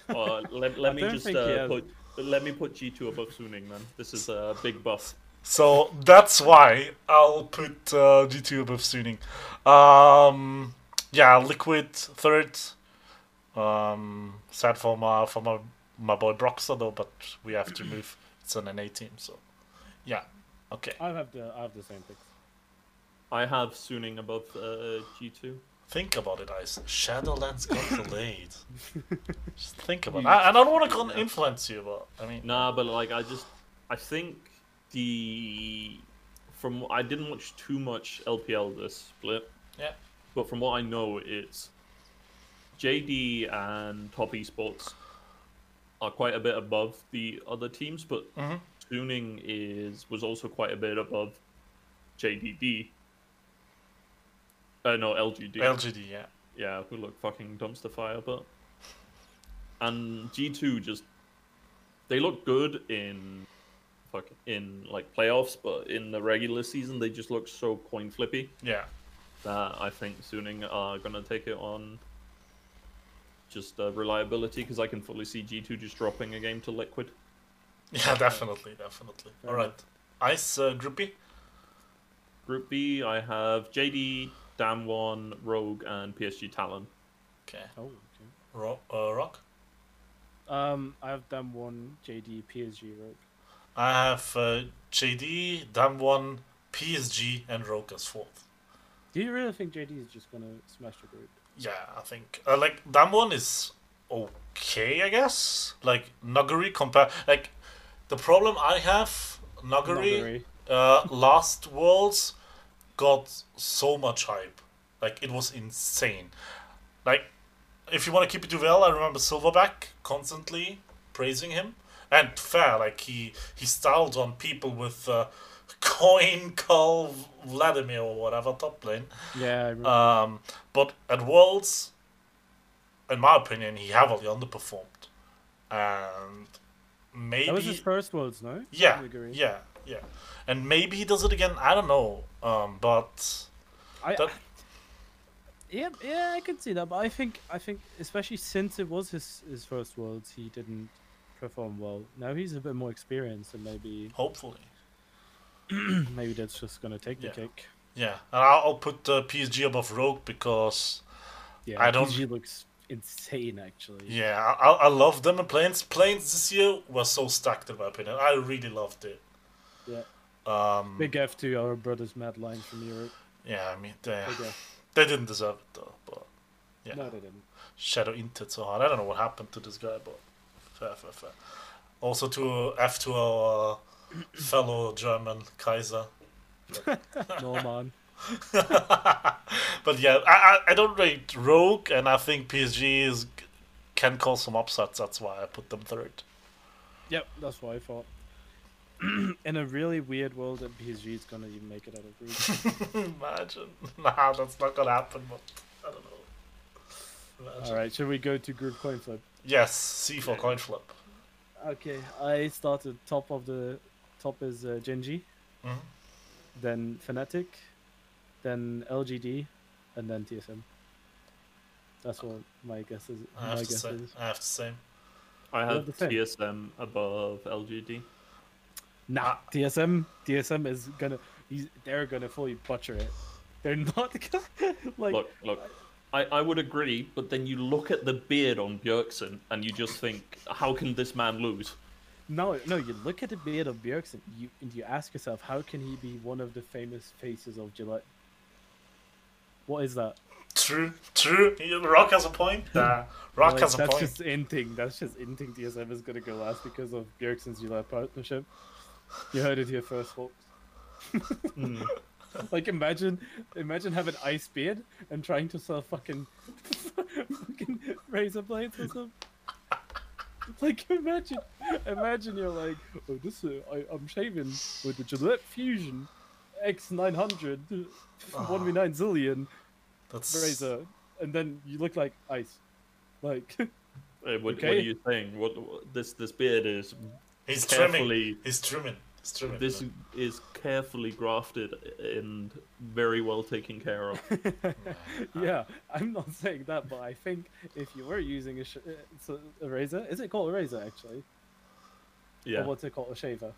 [SPEAKER 3] Uh, let, let me just uh, put let me put G two above Suning, man. This is a big buff.
[SPEAKER 1] So that's why I'll put uh, G2 above Suning. Um, yeah, Liquid third. Um, sad for my for my, my boy Broxah though, but we have to move. It's on an NA team, so yeah. Okay.
[SPEAKER 2] I have the I have the same picks.
[SPEAKER 3] I have Suning above uh, G two.
[SPEAKER 1] Think about it, Ice. Shadowlands got [laughs] delayed. Just think about it. I, I don't want to influence you, but I mean,
[SPEAKER 3] Nah, but like I just I think the from I didn't watch too much LPL this split.
[SPEAKER 1] Yeah.
[SPEAKER 3] But from what I know, it's JD and Top Esports are quite a bit above the other teams, but
[SPEAKER 1] Mhm.
[SPEAKER 3] Suning is was also quite a bit above JDD. Uh, no, LGD
[SPEAKER 1] LGD, yeah.
[SPEAKER 3] yeah, who look fucking dumpster fire, but and G two just they look good in fuck in like playoffs, but in the regular season they just look so coin flippy
[SPEAKER 1] Yeah.
[SPEAKER 3] that I think Suning are gonna take it on just uh, reliability because I can fully see G two just dropping a game to Liquid. [laughs]
[SPEAKER 1] Yeah, definitely, definitely.
[SPEAKER 2] Fair
[SPEAKER 1] All right. Ice, uh, Groupie?
[SPEAKER 3] Group B, I have JD, Damwon, Rogue, and PSG Talon.
[SPEAKER 1] Okay.
[SPEAKER 2] Oh, okay.
[SPEAKER 1] Ro- uh, Rock?
[SPEAKER 2] Um, I have Damwon JD PSG Rogue.
[SPEAKER 1] I have uh, JD, Damwon, PSG, and Rogue as fourth.
[SPEAKER 2] Do you really think JD is just gonna smash the group?
[SPEAKER 1] Yeah, I think. Uh, like, one is okay, I guess. Like, Nuguri compare. Like, the problem I have, Nuguri,
[SPEAKER 2] Nuguri.
[SPEAKER 1] uh, last Worlds got so much hype. Like, it was insane. Like, if you want to keep it to well, I remember Silverback constantly praising him. And fair, like, he, he styled on people with uh, Coin, Call, Vladimir, or whatever top lane.
[SPEAKER 2] Yeah, I.
[SPEAKER 1] Um, but at Worlds, in my opinion, he heavily underperformed. And maybe.
[SPEAKER 2] that was his first worlds, no?
[SPEAKER 1] Yeah, yeah, yeah. And maybe he does it again. I don't know. Um, but
[SPEAKER 2] I,
[SPEAKER 1] that,
[SPEAKER 2] yeah, yeah, I can see that, but I think, I think, especially since it was his his first worlds, he didn't perform well. Now he's a bit more experienced, and maybe,
[SPEAKER 1] hopefully, [clears throat]
[SPEAKER 2] maybe that's just gonna take the cake.
[SPEAKER 1] yeah. And I'll, I'll put uh, PSG above Rogue because
[SPEAKER 2] Yeah,
[SPEAKER 1] I don't-
[SPEAKER 2] PSG looks insane, actually.
[SPEAKER 1] yeah, I, I- love them in play-ins. Play-ins this year were so stacked in my opinion. I really loved it.
[SPEAKER 2] Yeah.
[SPEAKER 1] Um,
[SPEAKER 2] Big F to our brothers Mad Lions from Europe.
[SPEAKER 1] yeah, I mean they they didn't deserve it though. But yeah.
[SPEAKER 2] No, they didn't.
[SPEAKER 1] Shadow inted so hard. I don't know what happened to this guy, but fair, fair, fair. Also to F to our uh, [coughs] fellow German Kaiser. [laughs]
[SPEAKER 2] No man. [laughs]
[SPEAKER 1] but yeah, I, I I don't rate Rogue, and I think PSG is can cause some upsets. That's why I put them third.
[SPEAKER 2] Yep, that's what I thought. [clears throat] In a really weird world, that PSG is gonna even make it out of group. [laughs]
[SPEAKER 1] Imagine, nah, that's not gonna happen. But I don't know. Imagine.
[SPEAKER 2] All right, should we go to group coin flip?
[SPEAKER 1] Yes, C for coin flip.
[SPEAKER 2] okay, I started top of the top is uh, Gen.G,
[SPEAKER 1] Mhm.
[SPEAKER 2] then Fnatic, then LGD, and then TSM. That's what my guess is.
[SPEAKER 1] I
[SPEAKER 2] My
[SPEAKER 1] have to
[SPEAKER 2] guess
[SPEAKER 1] say,
[SPEAKER 2] is.
[SPEAKER 1] I have to say.
[SPEAKER 3] I
[SPEAKER 2] Well,
[SPEAKER 3] have. TSM above LGD.
[SPEAKER 2] Nah,
[SPEAKER 1] Ah.
[SPEAKER 2] TSM. TSM is gonna. He's, they're gonna fully butcher it. They're not [laughs] gonna like.
[SPEAKER 3] Look, look. I, I would agree, but then you look at the beard on Bjergsen and you just think, how can this man lose?
[SPEAKER 2] No, no. You look at the beard of Bjergsen, you and you ask yourself, how can he be one of the famous faces of Gillette? What is that?
[SPEAKER 1] True, true. Rock has a point. [laughs] Uh, Rock
[SPEAKER 2] Like,
[SPEAKER 1] has a
[SPEAKER 2] that's
[SPEAKER 1] point.
[SPEAKER 2] That's just inting. That's just inting. TSM is gonna go last because of Bjergsen's Gillette partnership. You heard it here first, folks.
[SPEAKER 3] Hmm. [laughs]
[SPEAKER 2] Like imagine, imagine having ice beard and trying to sell fucking, [laughs] fucking razor blades or something. [laughs] Like imagine, imagine you're like, oh this uh, I, I'm shaving with the Gillette Fusion X900 one v nine zillion
[SPEAKER 1] That's
[SPEAKER 2] razor, and then you look like ice, like [laughs]
[SPEAKER 3] Uh, what, what are you saying? What, what this this beard is
[SPEAKER 1] He's trimming.
[SPEAKER 3] carefully
[SPEAKER 1] He's trimming. He's trimming.
[SPEAKER 3] This
[SPEAKER 1] man.
[SPEAKER 3] is carefully grafted and very well taken care of. [laughs]
[SPEAKER 2] yeah. I'm not saying that, but I think if you were using a, sh- uh, a, a razor, is it called a razor actually? Yeah. Or
[SPEAKER 3] Yeah.
[SPEAKER 2] what's it called? A shaver.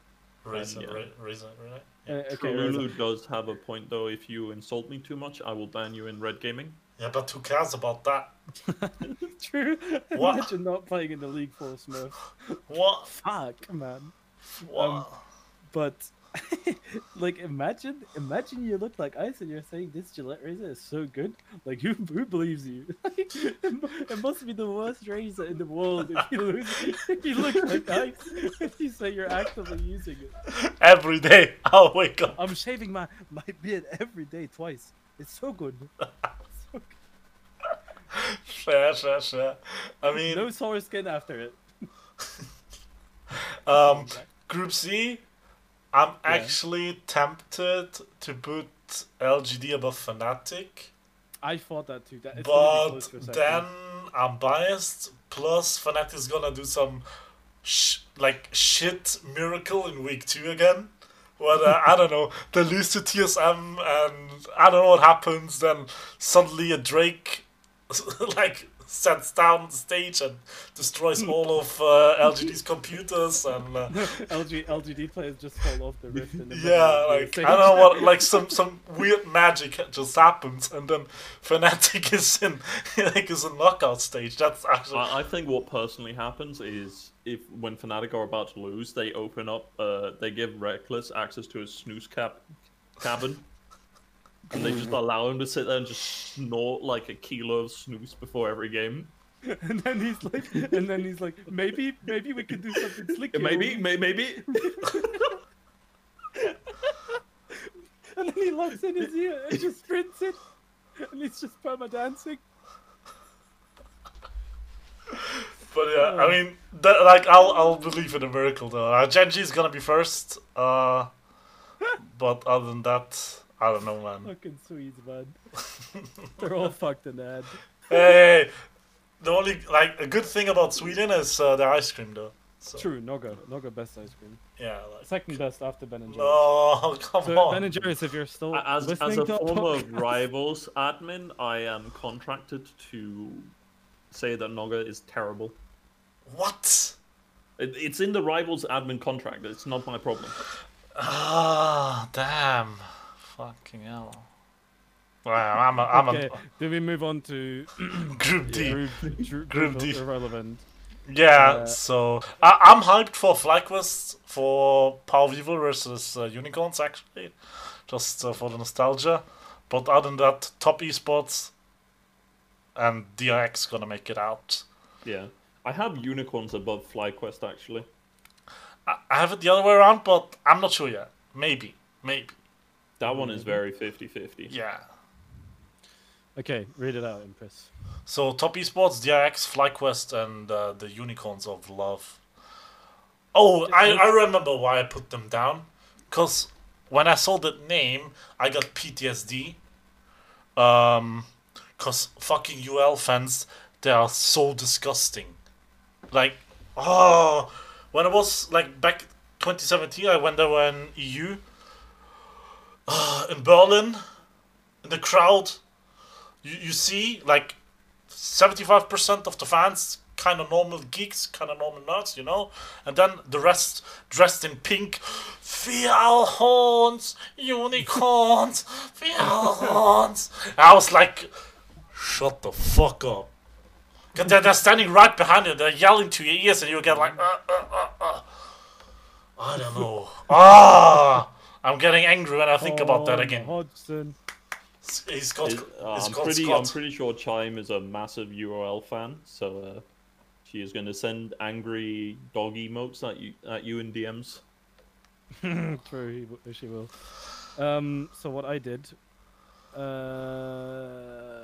[SPEAKER 1] Razor,
[SPEAKER 3] yeah.
[SPEAKER 1] ra- razor, right?
[SPEAKER 2] Uh, okay, razor.
[SPEAKER 3] Trululu does have a point though. If you insult me too much, I will ban you in red gaming.
[SPEAKER 1] Yeah, but who cares about that? [laughs]
[SPEAKER 2] True.
[SPEAKER 1] What?
[SPEAKER 2] Imagine not playing in the league for Smurf.
[SPEAKER 1] What?
[SPEAKER 2] Fuck, man.
[SPEAKER 1] What?
[SPEAKER 2] Um, But [laughs] like, imagine, imagine you look like Ice and you're saying this Gillette razor is so good. Like, who who believes you? [laughs] it, it must be the worst razor in the world if you lose, if you look like Ice. [laughs] If you say you're actively using it.
[SPEAKER 1] Every day I'll wake up.
[SPEAKER 2] I'm shaving my my beard every day twice. It's so good. So good.
[SPEAKER 1] Fair, fair, fair. I mean,
[SPEAKER 2] No sore skin after it.
[SPEAKER 1] um, Group C, I'm actually tempted to put LGD above Fnatic,
[SPEAKER 2] I thought that too. That it's gonna be
[SPEAKER 1] but
[SPEAKER 2] close for a second.
[SPEAKER 1] then I'm biased. Plus, Fnatic is gonna do some sh- like shit miracle in week two again. Where uh, I don't know, they lose to TSM and I don't know what happens. Then suddenly a Drake [laughs] like sets down the stage and destroys all of uh, LGD's computers and. Uh, [laughs]
[SPEAKER 2] LG LGD players just fall off the rift. In the
[SPEAKER 1] yeah,
[SPEAKER 2] of the
[SPEAKER 1] like I don't know what, like [laughs] some some weird magic just happens, and then Fnatic [laughs] is in like is in knockout stage. That's actually
[SPEAKER 3] I, I think what personally happens is if when Fnatic are about to lose, they open up, uh, they give Reckless access to a snus cap cabin. And they just allow him to sit there and just snort like a kilo of snus before every game. [laughs]
[SPEAKER 2] and then he's like, and then he's like, maybe, maybe we could do something slick. here."
[SPEAKER 3] Maybe, may, maybe. [laughs]
[SPEAKER 2] And then he locks in his ear and just sprints it, and he's just perma dancing.
[SPEAKER 1] But yeah, I mean, that, like I'll I'll believe in a miracle though. Uh, Gen.G is gonna be first. Uh, [laughs] but other than that, I don't know, man.
[SPEAKER 2] Fucking Swedes, man. They're all fucked in the head.
[SPEAKER 1] Hey, the only like a good thing about Sweden is uh, their ice cream though. So,
[SPEAKER 2] True, Noga, Noga best ice cream.
[SPEAKER 1] Yeah. Like,
[SPEAKER 2] Second best after Ben and Jerry's.
[SPEAKER 1] no, come
[SPEAKER 2] So
[SPEAKER 1] on.
[SPEAKER 2] Ben and Jerry's, if you're still
[SPEAKER 3] As, as
[SPEAKER 2] listening
[SPEAKER 3] a
[SPEAKER 2] to our
[SPEAKER 3] former
[SPEAKER 2] podcast-
[SPEAKER 3] Rivals admin, I am contracted to say that Noga is terrible.
[SPEAKER 1] What?
[SPEAKER 3] It, it's in the Rivals admin contract. It's not my problem.
[SPEAKER 1] Ah, damn. Fucking hell. Wow, I'm a, [laughs] I'm
[SPEAKER 2] okay, do we move on to [coughs]
[SPEAKER 1] group D.
[SPEAKER 2] group, group,
[SPEAKER 1] Group
[SPEAKER 2] group
[SPEAKER 1] D.
[SPEAKER 2] irrelevant?
[SPEAKER 1] Yeah,
[SPEAKER 2] Uh,
[SPEAKER 1] so I, I'm hyped for FlyQuest for PowerOfEvil versus uh, Unicorns actually, just uh, for the nostalgia. But other than that, top esports and DRX gonna make it out.
[SPEAKER 3] Yeah. I have unicorns above FlyQuest actually.
[SPEAKER 1] I, I have it the other way around, but I'm not sure yet. Maybe, maybe.
[SPEAKER 3] That one is very 50 50.
[SPEAKER 1] Yeah.
[SPEAKER 2] Okay, read it out, Impress.
[SPEAKER 1] So top esports, DRX, FlyQuest, and uh, the Unicorns of Love. Oh, I, I remember why I put them down. Cause when I saw that name, I got PTSD. Um, cause fucking UL fans, they are so disgusting. Like, oh, when I was like back 2017, I went there in EU, uh, [sighs] in Berlin, in the crowd, you, you see like 75% of the fans kind of normal geeks, kind of normal nerds, you know, and then the rest dressed in pink, Fial horns, unicorns, Fial horns. I was like, shut the fuck up. 'Cause They're, they're standing right behind you, they're yelling to your ears, and you get like, uh, uh, uh, uh. I don't know. [laughs] Ah, I'm getting angry when I think about that
[SPEAKER 2] Oh,
[SPEAKER 1] again.
[SPEAKER 2] Hodgson.
[SPEAKER 1] He's got,
[SPEAKER 3] Is- uh,
[SPEAKER 1] he's
[SPEAKER 3] I'm
[SPEAKER 1] got
[SPEAKER 3] pretty. I'm pretty sure Chime is a massive URL fan, so uh, she is going to send angry dog emotes at you at you in DMs. [laughs]
[SPEAKER 2] True, he she will. Um, so what I did uh,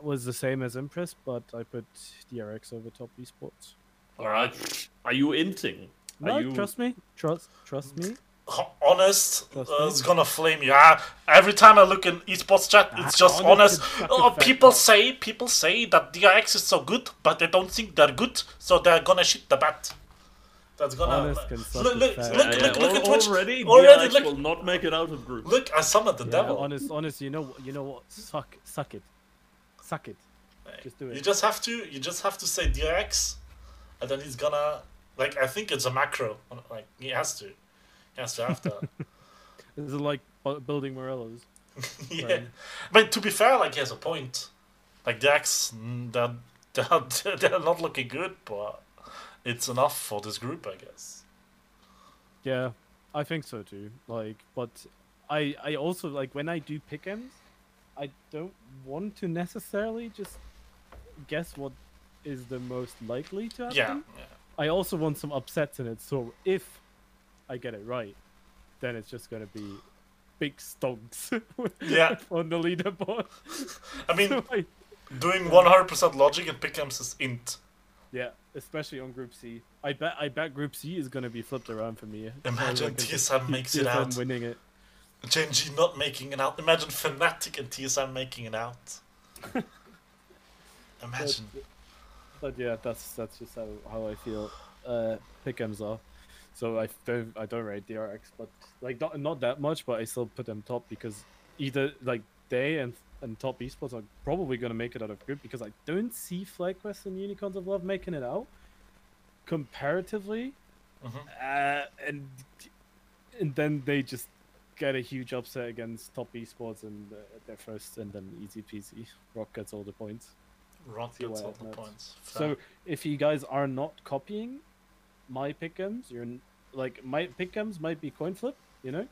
[SPEAKER 2] was the same as Impress, but I put DRX over top esports.
[SPEAKER 3] All right. Are you inting? Are
[SPEAKER 2] No,
[SPEAKER 3] you...
[SPEAKER 2] trust me. Trust, trust me.
[SPEAKER 1] Ho- honest, uh, it's gonna flame you. Ah, every time I look in esports chat, it's just
[SPEAKER 2] honest
[SPEAKER 1] honest.
[SPEAKER 2] is fucking
[SPEAKER 1] Oh,
[SPEAKER 2] fact,
[SPEAKER 1] people say people say that DRX is so good, but they don't think they're good, so they're gonna shit the bed. That's gonna
[SPEAKER 2] Honest can suck
[SPEAKER 1] look, look, look,
[SPEAKER 3] Yeah,
[SPEAKER 1] look,
[SPEAKER 3] yeah,
[SPEAKER 1] look at
[SPEAKER 3] al-
[SPEAKER 1] Twitch.
[SPEAKER 3] already.
[SPEAKER 1] Already,
[SPEAKER 3] DRX
[SPEAKER 1] look,
[SPEAKER 3] will not make it out of group.
[SPEAKER 1] look, I summoned the
[SPEAKER 2] Yeah,
[SPEAKER 1] devil.
[SPEAKER 2] honest, honest. You know, you know what? Suck, suck it, suck it. Just do it You
[SPEAKER 1] just have to, you just have to say DRX, and then he's gonna like. I think it's a macro. Like he has to, he has to have that.
[SPEAKER 2] This is like building Morellos. [laughs]
[SPEAKER 1] yeah.
[SPEAKER 2] Right.
[SPEAKER 1] But to be fair, like he has a point. Like Dax, they're, [laughs] they're, they're not looking good, but it's enough for this group, I guess.
[SPEAKER 2] Yeah, I think so too. Like, but I I also like when I do pick'ems, I don't want to necessarily just guess what is the most likely to happen.
[SPEAKER 1] Yeah, yeah.
[SPEAKER 2] I also want some upsets in it. So if I get it right, then it's just gonna be big stonks [laughs]
[SPEAKER 1] Yeah.
[SPEAKER 2] on the leaderboard.
[SPEAKER 1] I mean, [laughs]
[SPEAKER 2] So I-
[SPEAKER 1] doing 100% logic in pickems is int.
[SPEAKER 2] yeah, especially on Group C. I bet I bet Group C is gonna be flipped around for me.
[SPEAKER 1] Imagine TSM makes it
[SPEAKER 2] TSM
[SPEAKER 1] out.
[SPEAKER 2] winning it.
[SPEAKER 1] Gen.G not making it out. Imagine Fnatic and TSM making it out. [laughs] Imagine.
[SPEAKER 2] But, but yeah, that's that's just how, how I feel uh, pick'ems are. So I don't I don't rate DRX, but like not not that much, but I still put them top because either like they and and top esports are probably gonna make it out of group because I don't see FlyQuest and Unicorns of Love making it out comparatively,
[SPEAKER 1] Mhm.
[SPEAKER 2] uh, and and then they just get a huge upset against top esports and uh, they're first, and then easy peasy. Rock gets all the points.
[SPEAKER 1] Rock gets all the points.
[SPEAKER 2] So if you guys are not copying my pick'ems, you're like my pick'ems might be coin flip, you know,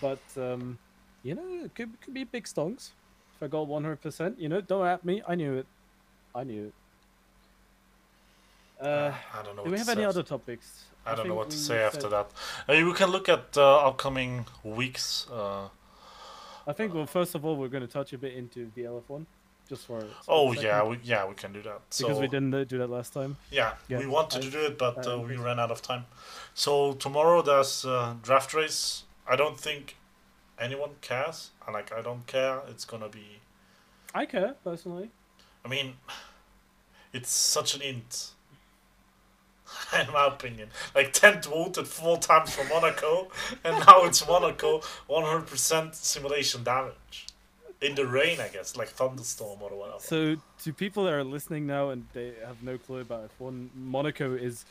[SPEAKER 2] but um, you know it could could be big stonks. If I got one hundred percent, you know, don't at me. I knew it. I knew it. Uh,
[SPEAKER 1] I don't know.
[SPEAKER 2] do we have any other topics?
[SPEAKER 1] I don't know what to say after
[SPEAKER 2] said-
[SPEAKER 1] that. Uh, we can look at uh, upcoming weeks. Uh,
[SPEAKER 2] I think well, first of all, we're going to touch a bit into VLF1, just for. a
[SPEAKER 1] oh yeah, we, yeah, we can do that. So
[SPEAKER 2] because we didn't do that last time.
[SPEAKER 1] Yeah,
[SPEAKER 2] Yeah,
[SPEAKER 1] we wanted
[SPEAKER 2] I-
[SPEAKER 1] to do it, but uh, we ran out of time. So tomorrow there's uh, draft race. I don't think anyone cares. I like I don't care. It's gonna be.
[SPEAKER 2] I care personally.
[SPEAKER 1] I mean, it's such an int. [laughs] In my opinion, like Tent voted four times for Monaco, [laughs] and now it's Monaco 100% simulation damage in the rain, I guess, like thunderstorm or whatever.
[SPEAKER 2] So, to people that are listening now and they have no clue about F1, Monaco is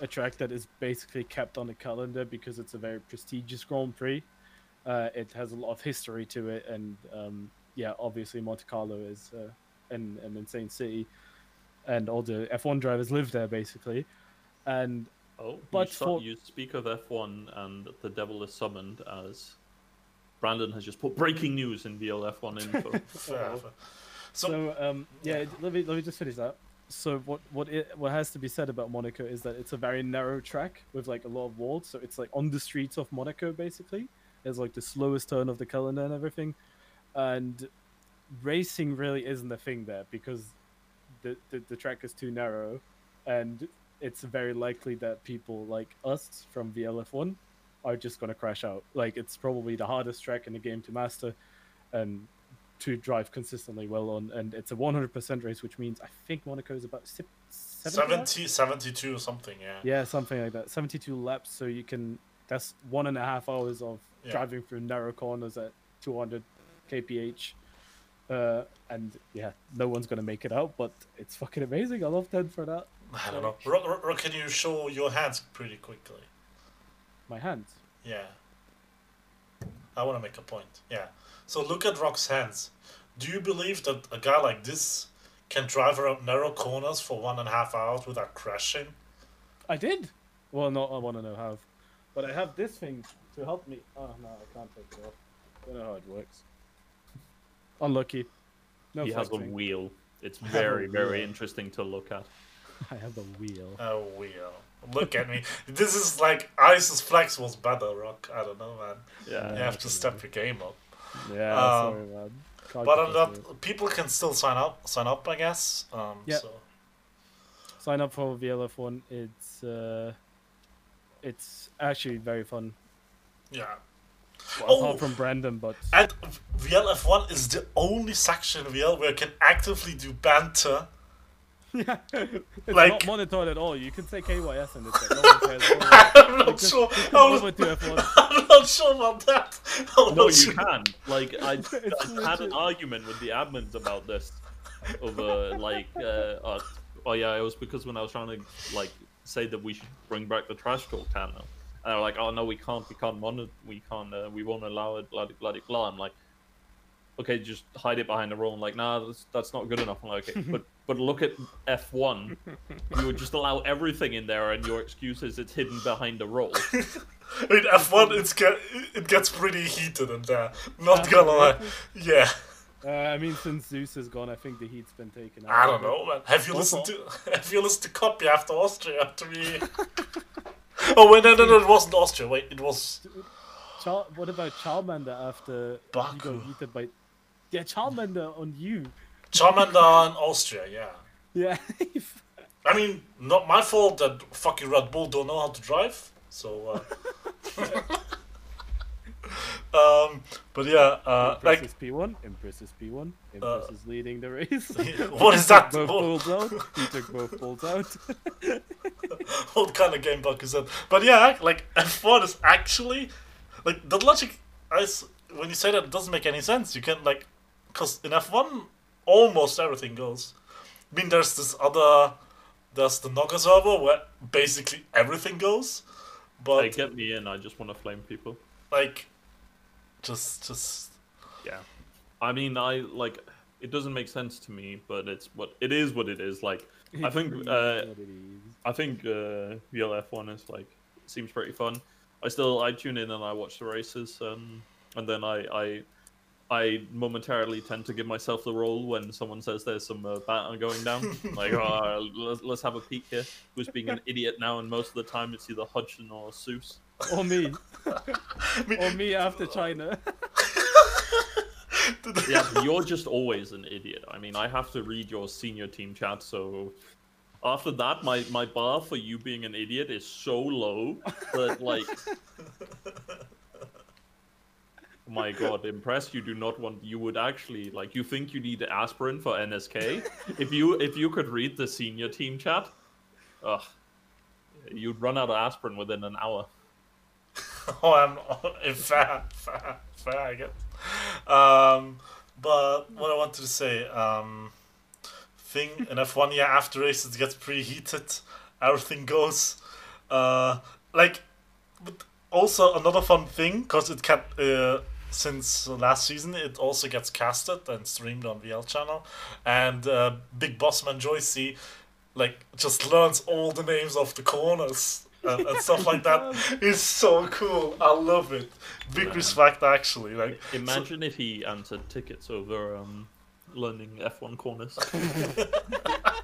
[SPEAKER 2] a track that is basically kept on the calendar because it's a very prestigious Grand Prix. Uh, it has a lot of history to it, and um, yeah, obviously Monte Carlo is uh, an, an insane city, and all the F1 drivers live there basically. And
[SPEAKER 3] Oh,
[SPEAKER 2] But
[SPEAKER 3] you, su-
[SPEAKER 2] for-
[SPEAKER 3] you speak of F1 and the devil is summoned as Brandon has just put breaking news in VLF1 info. [laughs]
[SPEAKER 1] Fair, So,
[SPEAKER 2] So um, yeah, let me let me just finish that. So what what it, what has to be said about Monaco is that it's a very narrow track with like a lot of walls. So it's like on the streets of Monaco basically. It's like the slowest turn of the calendar and everything, and racing really isn't a thing there because the the, the track is too narrow, and it's very likely that people like us from VLF1 are just gonna crash out. Like it's probably the hardest track in the game to master, and to drive consistently well on, and it's a 100% race, which means I think Monaco is about six,
[SPEAKER 1] 70, 72 or something, yeah.
[SPEAKER 2] Yeah, something like that. 72 laps, so you can. That's one and a half hours of
[SPEAKER 1] Yeah.
[SPEAKER 2] driving through narrow corners at 200 kph. Uh, and yeah, no one's gonna make it out, but it's fucking amazing. I love 10 for that.
[SPEAKER 1] I don't know. Can you show your hands pretty quickly?
[SPEAKER 2] My hands.
[SPEAKER 1] Yeah. I want to make a point. Yeah. So look at Rock's hands. Do you believe that a guy like this can drive around narrow corners for one and a half hours without crashing?
[SPEAKER 2] I did. Well, no, I want to know how. But I have this thing to help me. Oh no, I can't take it off. I don't know how it works. Unlucky. No
[SPEAKER 3] he has a
[SPEAKER 2] flexing.
[SPEAKER 3] wheel. It's very, very interesting to look at.
[SPEAKER 2] I have a wheel.
[SPEAKER 1] A wheel. Look at me. This is like Ice's Flex was better, Rock. I don't know, man.
[SPEAKER 3] Yeah.
[SPEAKER 1] You have to step your game up.
[SPEAKER 2] Yeah,
[SPEAKER 1] Um,
[SPEAKER 2] sorry, man. Can't
[SPEAKER 1] But
[SPEAKER 2] get
[SPEAKER 1] on that, people can still sign up. Sign up, I guess. Um,
[SPEAKER 2] Yeah.
[SPEAKER 1] So
[SPEAKER 2] sign up for VLF1. It's uh, it's actually very fun.
[SPEAKER 1] yeah.
[SPEAKER 2] Well,
[SPEAKER 1] Oh!
[SPEAKER 2] Apart from Brandon, but
[SPEAKER 1] And VLF1 is the only section in VL where you can actively do banter.
[SPEAKER 2] Yeah, it's
[SPEAKER 1] Like-
[SPEAKER 2] not monitored at all. You can say KYS and it's like no one cares. [laughs]
[SPEAKER 1] I'm not
[SPEAKER 2] Just-
[SPEAKER 1] sure.
[SPEAKER 2] just
[SPEAKER 1] I
[SPEAKER 2] come
[SPEAKER 1] was-
[SPEAKER 2] over to F1. [laughs]
[SPEAKER 1] I'm not sure about that. I'm
[SPEAKER 3] No, you
[SPEAKER 1] sure.
[SPEAKER 3] can. Like, I, [laughs] I had an argument with the admins about this. Over, like, uh, uh, oh yeah, it was because when I was trying to, like, say that we should bring back the trash talk channel. And they were like, oh no, we can't, we can't monitor, we can't, uh, we won't allow it, blah, blah, blah, blah. I'm like, okay, just hide it behind a role. I'm like, nah, that's, that's not good enough. I'm like, okay, but [laughs] but look at F1. You would just allow everything in there, and your excuse is it's hidden behind a role.
[SPEAKER 1] I mean, F1, it's get, it gets pretty heated in there. Not gonna lie. Yeah.
[SPEAKER 2] Uh, I mean, since Zeus is gone, I think the heat's been taken. out
[SPEAKER 1] I don't know, man. Have you listened to Have you listened to Copy after Austria to me? [laughs] oh wait, no, no, no, it wasn't Austria. Wait, it was.
[SPEAKER 2] Char- what about Charmander after you
[SPEAKER 1] Baku.
[SPEAKER 2] got heated by? Yeah, Charmander on you.
[SPEAKER 1] Charmander in Austria, yeah.
[SPEAKER 2] Yeah. [laughs]
[SPEAKER 1] I mean, not my fault that fucking Red Bull don't know how to drive. So, uh, [laughs] [laughs] um, but yeah, uh,
[SPEAKER 2] Empress
[SPEAKER 1] like,
[SPEAKER 2] P1. Empress is P1. Empress is leading the race.
[SPEAKER 1] what is that?
[SPEAKER 2] both
[SPEAKER 1] What,
[SPEAKER 2] balls out. He took both balls out.
[SPEAKER 1] what kind of game bug is that? But yeah, like F1 is actually like the logic. Is, when you say that, it doesn't make any sense. You can like, because in F1, almost everything goes. I mean, there's this other, there's the Noga server where basically everything goes, but
[SPEAKER 3] Hey, get me in. I just want to flame people.
[SPEAKER 1] like, just just
[SPEAKER 3] Yeah. I mean, I like. It doesn't make sense to me, but it's what it is. What it is. Like, I think. [laughs] Uh,
[SPEAKER 2] what it is.
[SPEAKER 3] I think uh, VLF one is like seems pretty fun. I still I tune in and I watch the races, um, and then I, I I momentarily tend to give myself the role when someone says there's some uh, banter going down. [laughs] like, oh, let's, let's have a peek here. Who's being an idiot now? And most of the time it's either Hudson or Zeus.
[SPEAKER 2] Or me. [laughs] Or me after China. [laughs]
[SPEAKER 3] Yeah, you're just always an idiot. I mean, I have to read your senior team chat, so after that, my, my bar for you being an idiot is so low that, like, my god, impressed. You do not want. You would actually like. You think you need aspirin for NSK? if you if you could read the senior team chat, ugh, you'd run out of aspirin within an hour. [laughs]
[SPEAKER 1] oh, I'm fair, fair, fair. I guess. Um, but what I wanted to say, um, thing in F1, yeah, after races gets pretty heated. Everything goes, uh, like, but also another fun thing because it can. Uh, since last season, it also gets casted and streamed on VL channel, and uh, Big Bossman Joycey, like, just learns all the names of the corners and, and [laughs] stuff like that. It's so cool. I love it. Big
[SPEAKER 3] Man.
[SPEAKER 1] respect, actually. Like,
[SPEAKER 3] Imagine if he answered tickets over um, learning F1 corners. [laughs]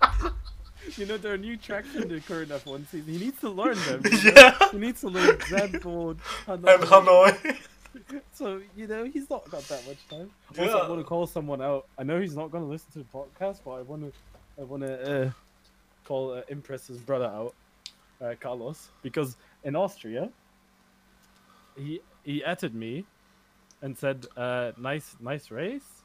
[SPEAKER 2] You know, there are new tracks in the current F1 season. He needs to learn them. [laughs]
[SPEAKER 1] yeah,
[SPEAKER 2] He needs to learn Zandvoort,
[SPEAKER 1] and
[SPEAKER 2] Hanoi.
[SPEAKER 1] Hanoi. [laughs]
[SPEAKER 2] So, you know, he's not got that much time. Also,
[SPEAKER 1] Yeah.
[SPEAKER 2] I want to call someone out. I know he's not going to listen to the podcast, but I want to I want to uh, call uh, Impress's brother out, uh, Carlos, because in Austria, he he added me and said, uh, "Nice, nice race.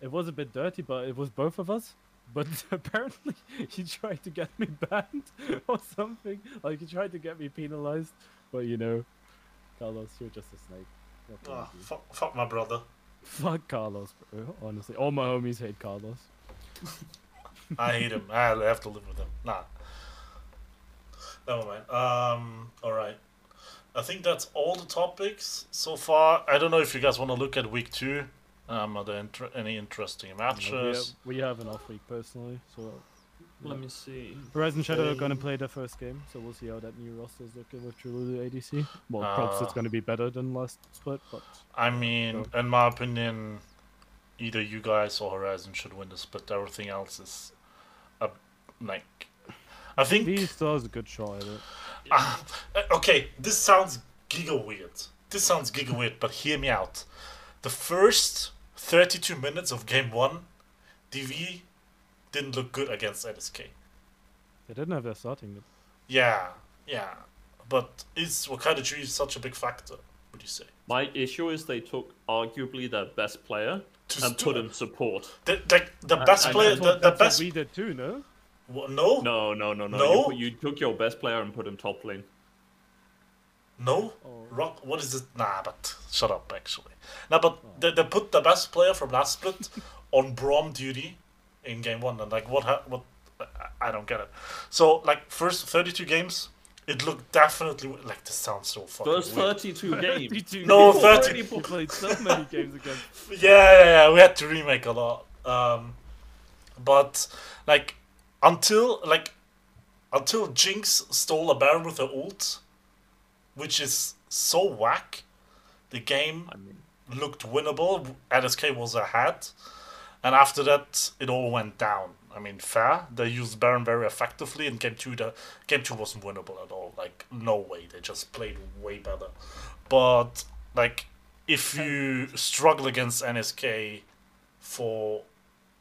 [SPEAKER 2] It was a bit dirty, but it was both of us. but [laughs] apparently he tried to get me banned [laughs] or something. Like he tried to get me penalized. But you know, Carlos, you're just a snake. What can
[SPEAKER 1] Ah,
[SPEAKER 2] you do?
[SPEAKER 1] fuck, fuck my brother.
[SPEAKER 2] Fuck Carlos, bro. Honestly, all my homies hate Carlos.
[SPEAKER 1] I hate him. I have to live with him. Nah. Never mind. Um. All right. I think that's all the topics so far. I don't know if you guys want to look at week two. Um, are there inter- any interesting
[SPEAKER 2] You know, we, have,
[SPEAKER 1] matches?
[SPEAKER 2] we have an off week personally, so
[SPEAKER 3] Let me see.
[SPEAKER 2] Horizon Shadow are gonna
[SPEAKER 1] Um,
[SPEAKER 2] play their first game, so we'll see how that new roster is looking with Trululu ADC. Well, perhaps it's
[SPEAKER 1] Uh,
[SPEAKER 2] gonna be better than last split, but
[SPEAKER 1] I mean, in my opinion, either you guys or Horizon should win the split. Everything else is, a, like, I think.
[SPEAKER 2] he still has a good shot at it.
[SPEAKER 1] Ah, uh, okay, this sounds giga weird. This sounds giga weird, but hear me out. The first 32 minutes of game one, DV didn't look good against NSK.
[SPEAKER 2] They didn't have their starting. mid.
[SPEAKER 1] Yeah, yeah. But is Wakanda Tree such a big factor, would you say?
[SPEAKER 3] My issue is they took arguably their best player
[SPEAKER 1] To
[SPEAKER 3] and put him support.
[SPEAKER 1] The, the, the best
[SPEAKER 3] I-
[SPEAKER 1] player,
[SPEAKER 2] That's
[SPEAKER 1] the, the
[SPEAKER 2] that's what
[SPEAKER 1] best.
[SPEAKER 2] we did too, no?
[SPEAKER 1] Wha- no?
[SPEAKER 3] No, no, no, no.
[SPEAKER 1] No?
[SPEAKER 3] You, you took your best player and put him top lane.
[SPEAKER 1] No?
[SPEAKER 2] Oh.
[SPEAKER 1] Rock, what is it? Nah, but shut up, actually. Nah, but oh. they, they put the best player from last split [laughs] on Braum duty in game one, and like, what? Ha- what? I- I don't get it. So, like, first 32 games, it looked definitely like this sounds so fucking
[SPEAKER 3] First
[SPEAKER 1] weird.
[SPEAKER 3] 32 [laughs] games.
[SPEAKER 2] 32
[SPEAKER 1] No,
[SPEAKER 2] games.
[SPEAKER 1] 30.
[SPEAKER 2] Already played so many games against. [laughs]
[SPEAKER 1] Yeah, yeah, yeah, we had to remake a lot. Um, but like until like until Jinx stole a Baron with her ult, which is so whack, the game
[SPEAKER 3] I mean,
[SPEAKER 1] looked winnable. NSK was ahead, and after that, it all went down. I mean, fair. They used Baron very effectively, and game two, the game two wasn't winnable at all. Like, no way. They just played way better. But like, if you struggle against NSK for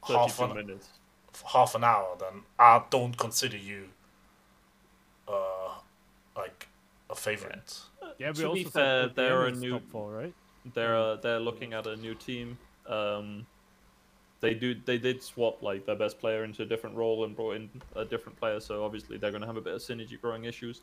[SPEAKER 1] half an
[SPEAKER 3] minutes.
[SPEAKER 1] for half an hour, then I don't consider you, uh, like a favorite.
[SPEAKER 2] Yeah, we
[SPEAKER 3] To
[SPEAKER 2] also
[SPEAKER 3] be
[SPEAKER 2] said
[SPEAKER 3] fair, they're a new-
[SPEAKER 2] top four, right?
[SPEAKER 3] They're uh, they're looking at a new team. Um, they do they did swap like their best player into a different role and brought in a different player. So obviously they're going to have a bit of synergy growing issues.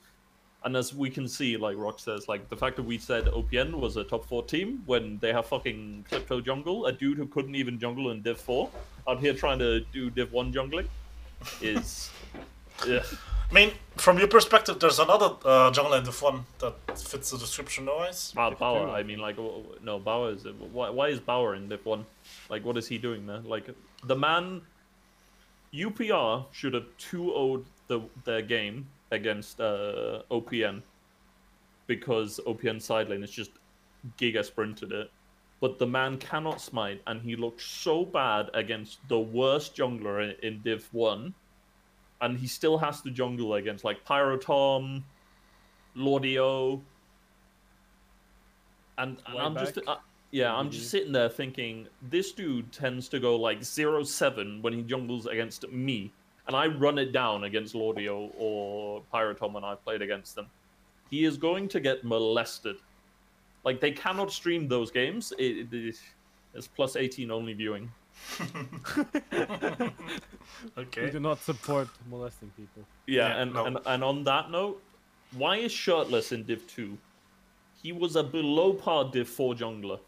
[SPEAKER 3] And as we can see, like Rock says, like the fact that we said OPN was a top four team when they have fucking Clipto jungle, a dude who couldn't even jungle in Div four, out here trying to do Div one jungling, is. [laughs] Ugh.
[SPEAKER 1] I mean, from your perspective, there's another uh, jungle in the fun that fits the description, no ice.
[SPEAKER 3] Wow, Bauer. I mean, like, w- w- no, Bauer is. Why, why is Bauer in Div 1? Like, what is he doing there? Like, the man. UPR should have 2 0'd the, their game against uh, OPN because OPN side lane is just giga sprinted it. But the man cannot smite, and he looked so bad against the worst jungler in, in Div 1. And he still has to jungle against, like, Pyrotom, Lordio, and, and I'm just
[SPEAKER 2] Wayback.
[SPEAKER 3] uh, yeah, I'm just
[SPEAKER 2] Mhm.
[SPEAKER 3] sitting there thinking this dude tends to go like zero seven when he jungles against me, and I run it down against Lordio or Pyrotom when I've played against them. He is going to get molested. Like they cannot stream those games. It, it, it's plus eighteen only viewing.
[SPEAKER 2] We do not support molesting people.
[SPEAKER 3] Yeah,
[SPEAKER 1] Yeah,
[SPEAKER 3] and,
[SPEAKER 1] no.
[SPEAKER 3] and and on that note, why is shirtless in Div two? He was a below par Div four jungler.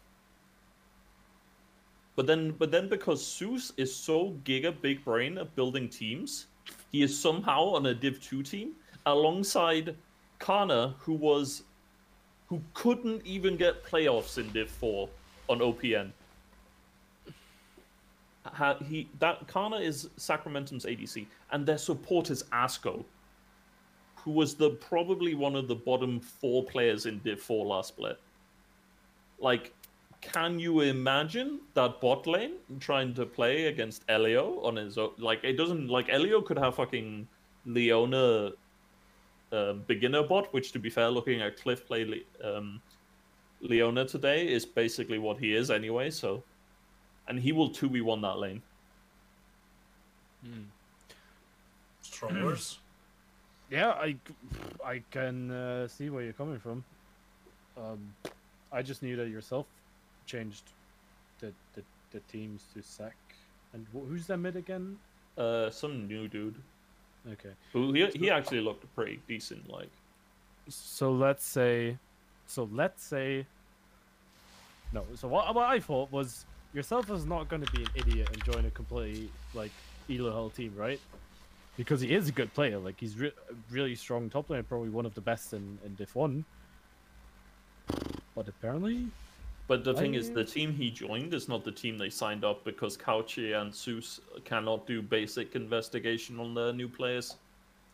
[SPEAKER 3] But then, but then, because Zeus is so giga big brain at building teams, he is somehow on a Div two team alongside Kana, who was, who couldn't even get playoffs in Div four on OPN. Ha- he that Kana is Sacramentum's ADC, and their support is Asco, who was the probably one of the bottom four players in Div four last split. Like, can you imagine that bot lane trying to play against Elio on his own? Like, it doesn't like Elio could have fucking Leona uh, beginner bot, which to be fair, looking at Cliff play um, Leona today is basically what he is anyway. So, and he will two v one that lane.
[SPEAKER 1] Strong words. [clears throat]
[SPEAKER 2] Yeah, I, I can uh, see where you're coming from. Um, I just knew that yourself changed the the, the teams to sack. And wh- who's their mid again?
[SPEAKER 3] Uh, some new dude.
[SPEAKER 2] Okay.
[SPEAKER 3] Who he, he actually looked pretty decent. Like,
[SPEAKER 2] So let's say, so let's say. No. So what, what I thought was yourself is not going to be an idiot and join a completely like Elo Hell team, right? Because he is a good player. Like he's re- really strong top laner, probably one of the best in in Div One. But apparently,
[SPEAKER 3] but the thing is, the team he joined is not the team they signed up because Couchy and Zeus cannot do basic investigation on the new players.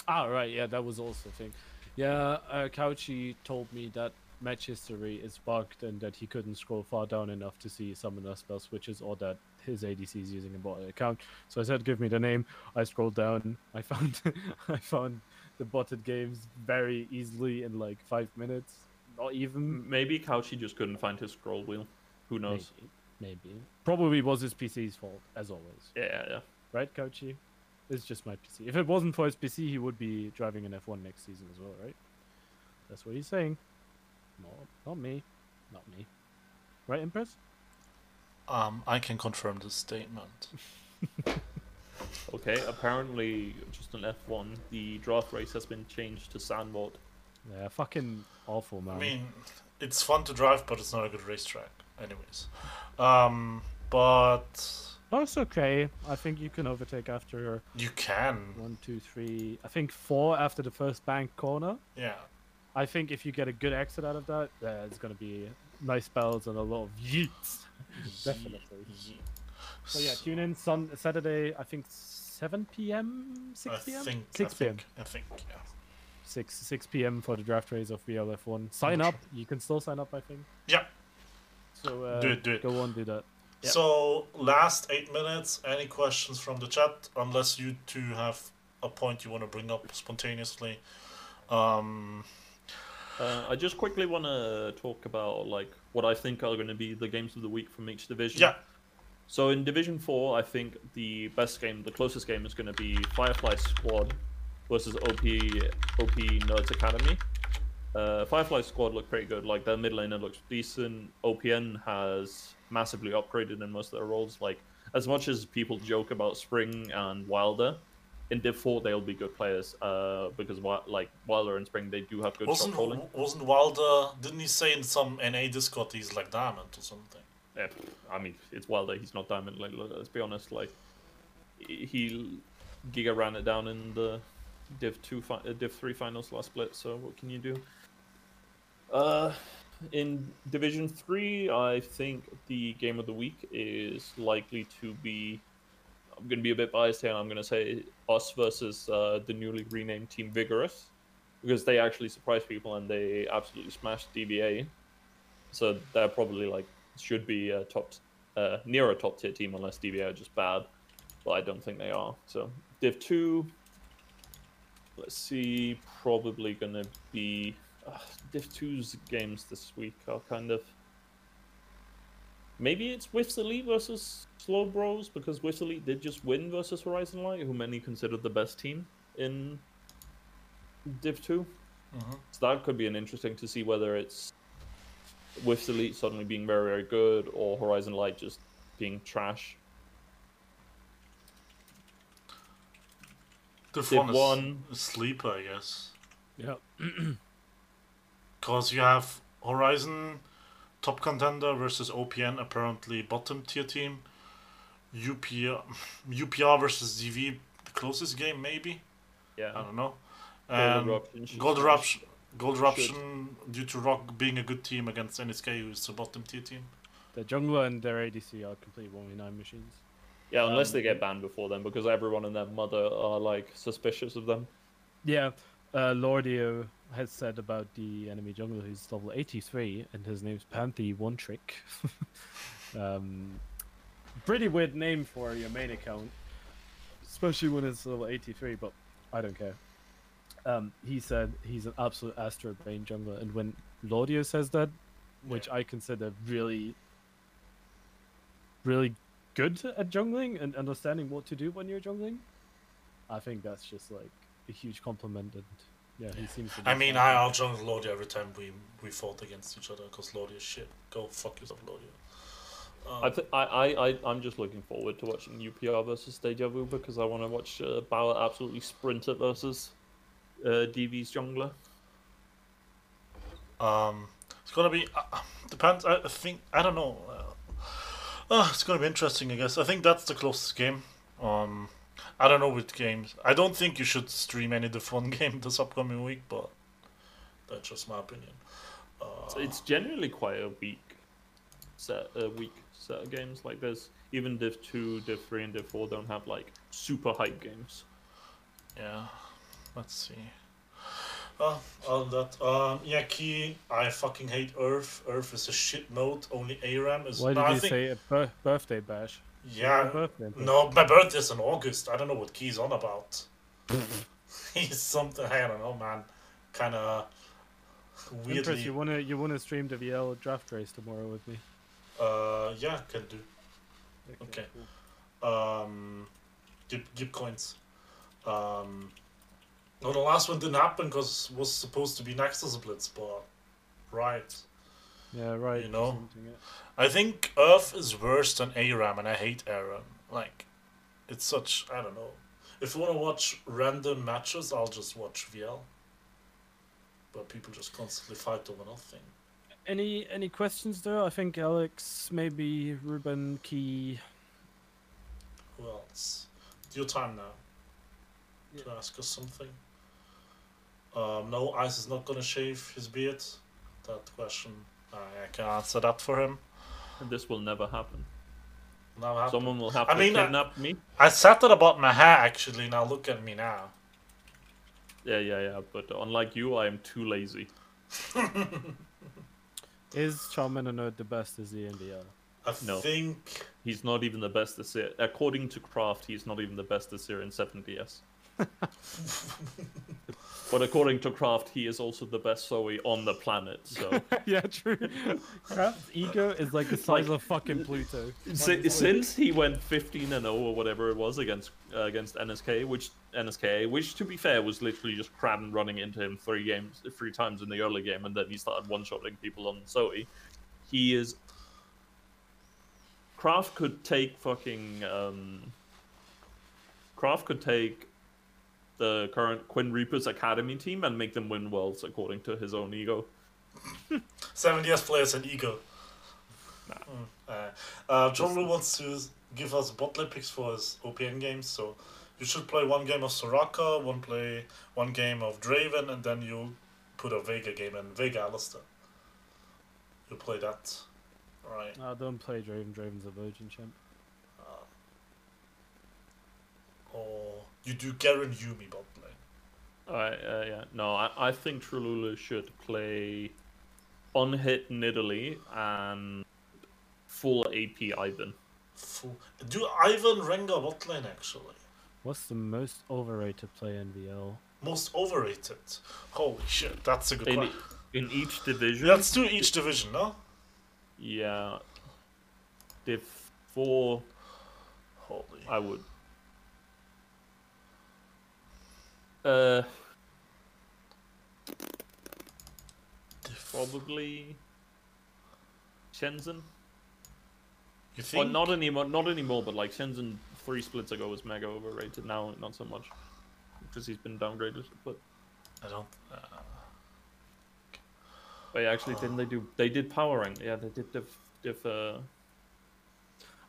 [SPEAKER 2] Ah, right, yeah, that was also a thing. Yeah, uh, Couchy told me that match history is bugged and that he couldn't scroll far down enough to see summoner spell switches or that his ADC is using a bot account. So I said, "Give me the name." I scrolled down. I found, [laughs] I found the botted games very easily in like five minutes. Not even.
[SPEAKER 3] Maybe Couchy just couldn't find his scroll wheel. Who knows?
[SPEAKER 2] Maybe, maybe. Probably was his PC's fault, as always.
[SPEAKER 3] Yeah, yeah.
[SPEAKER 2] Right, Couchy? It's just my PC. If it wasn't for his PC, he would be driving an F1 next season as well, right? That's what he's saying. No, not me. Not me. Right, Empress?
[SPEAKER 1] Um, I can confirm this statement. [laughs]
[SPEAKER 3] Okay, apparently, just an F1, the draft race has been changed to Zandvoort.
[SPEAKER 2] Yeah, fucking awful, man.
[SPEAKER 1] I mean, it's fun to drive, but it's not a good racetrack. Anyways, um, but
[SPEAKER 2] Oh, it's okay. I think you can overtake after
[SPEAKER 1] you can,
[SPEAKER 2] one, two, three. I think four after the first bank corner.
[SPEAKER 1] yeah.
[SPEAKER 2] I think if you get a good exit out of that, there's gonna be nice spells and a lot of yeets. [laughs] Definitely.
[SPEAKER 1] Ye-
[SPEAKER 2] So yeah, tune in Sun Saturday. I think 7 p.m. 6 p.m.
[SPEAKER 1] think.
[SPEAKER 2] 6
[SPEAKER 1] I
[SPEAKER 2] p.m.
[SPEAKER 1] think. I think. Yeah.
[SPEAKER 2] 6 6 p.m. for the draft race of VLF1. Sign
[SPEAKER 1] Okay.
[SPEAKER 2] up. You can still sign up, I think.
[SPEAKER 1] Yeah.
[SPEAKER 2] So uh,
[SPEAKER 1] Do it, do it.
[SPEAKER 2] Go on, do that. Yeah.
[SPEAKER 1] So last eight minutes. Any questions from the chat? Unless you two have a point you want to bring up spontaneously. Um,
[SPEAKER 3] Uh, I just quickly want to talk about like what I think are going to be the games of the week from each division.
[SPEAKER 1] yeah.
[SPEAKER 3] So in Division Four, I think the best game, the closest game, is going to be Firefly Squad versus OP OP Nerds Academy. Uh, Firefly Squad look pretty good. Like their mid laner looks decent. OPN has massively upgraded in most of their roles. Like as much as people joke about Spring and Wilder, in Div Four they'll be good players. Uh, because like Wilder and Spring they do have good shot
[SPEAKER 1] Wasn't
[SPEAKER 3] calling.
[SPEAKER 1] wasn't Wilder? Didn't he say in some NA Discord he's like diamond or something?
[SPEAKER 3] Yeah, I mean, it's Wilder. He's not Diamond. Like, let's be honest. Like, he Giga ran it down in the Div two, fi- uh, Div three finals last split. So what can you do? Uh, in Division three, I think the game of the week is likely to be. I'm going to be a bit biased here. I'm going to say us versus uh, the newly renamed Team Vigorous, because they actually surprised people and they absolutely smashed DBA. So they're probably like should be a top uh, near a top tier team unless DBA are just bad, but I don't think they are. So Div two, let's see, probably gonna be uh, Div 2's games this week are kind of maybe it's Whiffs Elite versus Slow Bros because Whiffs Elite did just win versus Horizon Light, who many considered the best team in Div two.
[SPEAKER 1] Mm-hmm.
[SPEAKER 3] So that could be an interesting to see whether it's with Elite suddenly being very, very good or Horizon Light just being trash.
[SPEAKER 1] The
[SPEAKER 3] Div
[SPEAKER 1] fun is
[SPEAKER 3] one.
[SPEAKER 1] sleeper, I guess.
[SPEAKER 2] Yeah. [clears throat]
[SPEAKER 1] Because you have Horizon, top contender versus OPN, apparently bottom tier team. UPR, [laughs] UPR versus ZV, the closest game maybe.
[SPEAKER 3] Yeah.
[SPEAKER 1] I don't know.
[SPEAKER 3] Gold
[SPEAKER 1] And
[SPEAKER 3] Eruption
[SPEAKER 1] Gold
[SPEAKER 3] smash.
[SPEAKER 1] Eruption, Gold Eruption due to Rock being a good team against NSK, who's a bottom tier team.
[SPEAKER 2] The jungler and their ADC are complete 1v9 machines.
[SPEAKER 3] Yeah, unless
[SPEAKER 1] Um,
[SPEAKER 3] they get banned before then, because everyone and their mother are like suspicious of them.
[SPEAKER 2] Yeah, uh, Lordio has said about the enemy jungler who's level 83 and his name's Panthy One Trick. [laughs] um, pretty weird name for your main account, especially when it's level 83, but I don't care. Um, he said he's an absolute Astro Brain jungler, and when Lordio says that, which I consider really, really good at jungling and understanding what to do when you're jungling, I think that's just like a huge compliment. And yeah, he seems. To be
[SPEAKER 1] I mean,
[SPEAKER 2] fine.
[SPEAKER 1] I outjungled Lordia every time we, we fought against each other because Lordia is shit. Go fuck yourself, Lordia.
[SPEAKER 3] I, th- I, I, I, I'm just looking forward to watching UPR versus Deja Vu because I want to watch uh, Bauer absolutely sprint it versus uh, DV's jungler.
[SPEAKER 1] Um, it's gonna be uh, depends. I I think I don't know. Uh, uh, it's gonna be interesting. I guess. I think that's the closest game. Um, I don't know with games. I don't think you should stream any Div One game this upcoming week, but that's just my opinion. Uh,
[SPEAKER 3] So it's generally quite a weak set, a weak set of games. Like this. even Div two, Div three, and Div four don't have like super hype games.
[SPEAKER 1] Yeah, let's see. Uh, on that, um, yeah, key. I fucking hate URF. URF is a shit mode. Only ARAM is.
[SPEAKER 2] Why did
[SPEAKER 1] I
[SPEAKER 2] you
[SPEAKER 1] think,
[SPEAKER 2] say a bir- birthday bash?
[SPEAKER 1] Yeah,
[SPEAKER 2] birthday
[SPEAKER 1] no, my birthday's in August. I don't know what key's on about. [laughs] He's something. I don't know, man. Kind of weirdly.
[SPEAKER 2] you wanna you wanna stream the VL draft race tomorrow with me?
[SPEAKER 1] Uh, yeah, can do. Okay. Um, give give coins. Um, no, the last one didn't happen because was supposed to be Nexus Blitz, but right.
[SPEAKER 2] Yeah, right.
[SPEAKER 1] You know? I think URF is worse than ARAM, and I hate ARAM. Like, it's such I don't know. If you want to watch random matches, I'll just watch VL. But people just constantly fight over nothing.
[SPEAKER 2] Any any questions there? I think Alex, maybe Ruben, Key.
[SPEAKER 1] Who else? It's your time now to ask us something. Um, no, Ice is not gonna shave his beard. That question, I, I can answer that for him.
[SPEAKER 3] And this will never happen.
[SPEAKER 1] Now happen.
[SPEAKER 3] Someone will have
[SPEAKER 1] I
[SPEAKER 3] to
[SPEAKER 1] mean,
[SPEAKER 3] kidnap me.
[SPEAKER 1] I said that about my hair actually. Now look at me now.
[SPEAKER 3] Yeah, yeah, yeah. But unlike you, I am too lazy. [laughs]
[SPEAKER 2] Is Charmander Nerd the best as the NDR?
[SPEAKER 1] I
[SPEAKER 3] No.
[SPEAKER 1] think
[SPEAKER 3] He's not even the best this year. According to Craft, he's not even the best this year in 7DS. [laughs] but according to Craft, he is also the best Zoe on the planet. So [laughs]
[SPEAKER 2] yeah, true. Craft's ego is like the size
[SPEAKER 3] Like-
[SPEAKER 2] of fucking Pluto.
[SPEAKER 3] Si- since he went 15 and 0 or whatever it was against uh, against NSK, which NSK, which to be fair was literally just Kraben running into him three games, three times in the early game, and then he started one-shotting people on Zoe. He is. Kraft could take fucking. Um, Kraft could take the current Quinn Reapers Academy team and make them win worlds according to his own ego. [laughs]
[SPEAKER 1] seven years players and ego. Mm, uh, uh, John Lu wants to give us bot lane picks for his OPN games, so you should play one game of Soraka, one play one game of Draven, and then you put a Veigar game in Veigar Alistar. You play that, right?
[SPEAKER 2] No, don't play Draven. Draven's a virgin champ.
[SPEAKER 1] Or you do Garen Yuumi bot lane.
[SPEAKER 3] Alright, uh, yeah. No, I, I think Trululu should play on hit Nidalee and full AP Ivern.
[SPEAKER 1] Full. Do Ivern Rengar bot lane actually?
[SPEAKER 2] What's the most overrated play in VL?
[SPEAKER 1] Most overrated. Holy shit, that's a good
[SPEAKER 3] In,
[SPEAKER 1] one.
[SPEAKER 3] in each division,
[SPEAKER 1] Let's do each division, no?
[SPEAKER 3] yeah. Div 4,
[SPEAKER 1] Holy.
[SPEAKER 3] I would. Uh, probably Shenzhen.
[SPEAKER 1] You think?
[SPEAKER 3] not anymore, not anymore, but like Shenzhen three splits ago was mega overrated. Now, not so much. Because he's been downgraded. But,
[SPEAKER 1] I don't. Uh,
[SPEAKER 3] but yeah, actually, didn't they do. They did power rank. Yeah, they did div. div uh,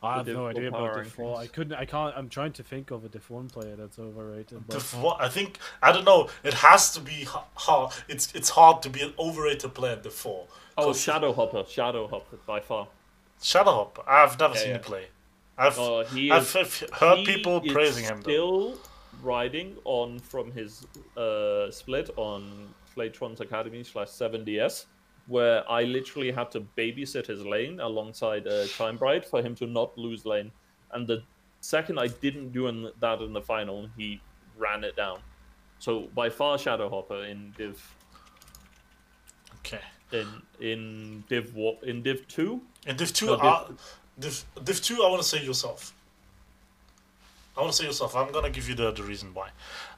[SPEAKER 2] I have
[SPEAKER 3] Div
[SPEAKER 2] no idea about Div 4. I couldn't. I can't. I'm trying to think of a Div 1 player that's overrated. But
[SPEAKER 1] Div one- I think I don't know. It has to be ha- hard. It's it's hard to be an overrated player in the four.
[SPEAKER 3] oh,
[SPEAKER 1] 'Cause
[SPEAKER 3] Shadow Hopper. Shadow Hopper, by far.
[SPEAKER 1] Shadow Hopper. I've never
[SPEAKER 3] Yeah,
[SPEAKER 1] seen
[SPEAKER 3] yeah.
[SPEAKER 1] him play. I've
[SPEAKER 3] Uh, he
[SPEAKER 1] I've,
[SPEAKER 3] is,
[SPEAKER 1] I've heard
[SPEAKER 3] he
[SPEAKER 1] people
[SPEAKER 3] is
[SPEAKER 1] praising him. Though.
[SPEAKER 3] Still riding on from his uh, split on Playtron's Academy slash 7DS, where I literally had to babysit his lane alongside uh, Chime Bright for him to not lose lane. And the second I didn't do in that in the final, he ran it down. So by far Shadowhopper in Div
[SPEAKER 1] Okay.
[SPEAKER 3] in in Div wa- in Div two.
[SPEAKER 1] In Div two,
[SPEAKER 3] No, Div-
[SPEAKER 1] uh, Div Div two, I want to say yourself. I want to say yourself. I'm gonna give you the, the reason why.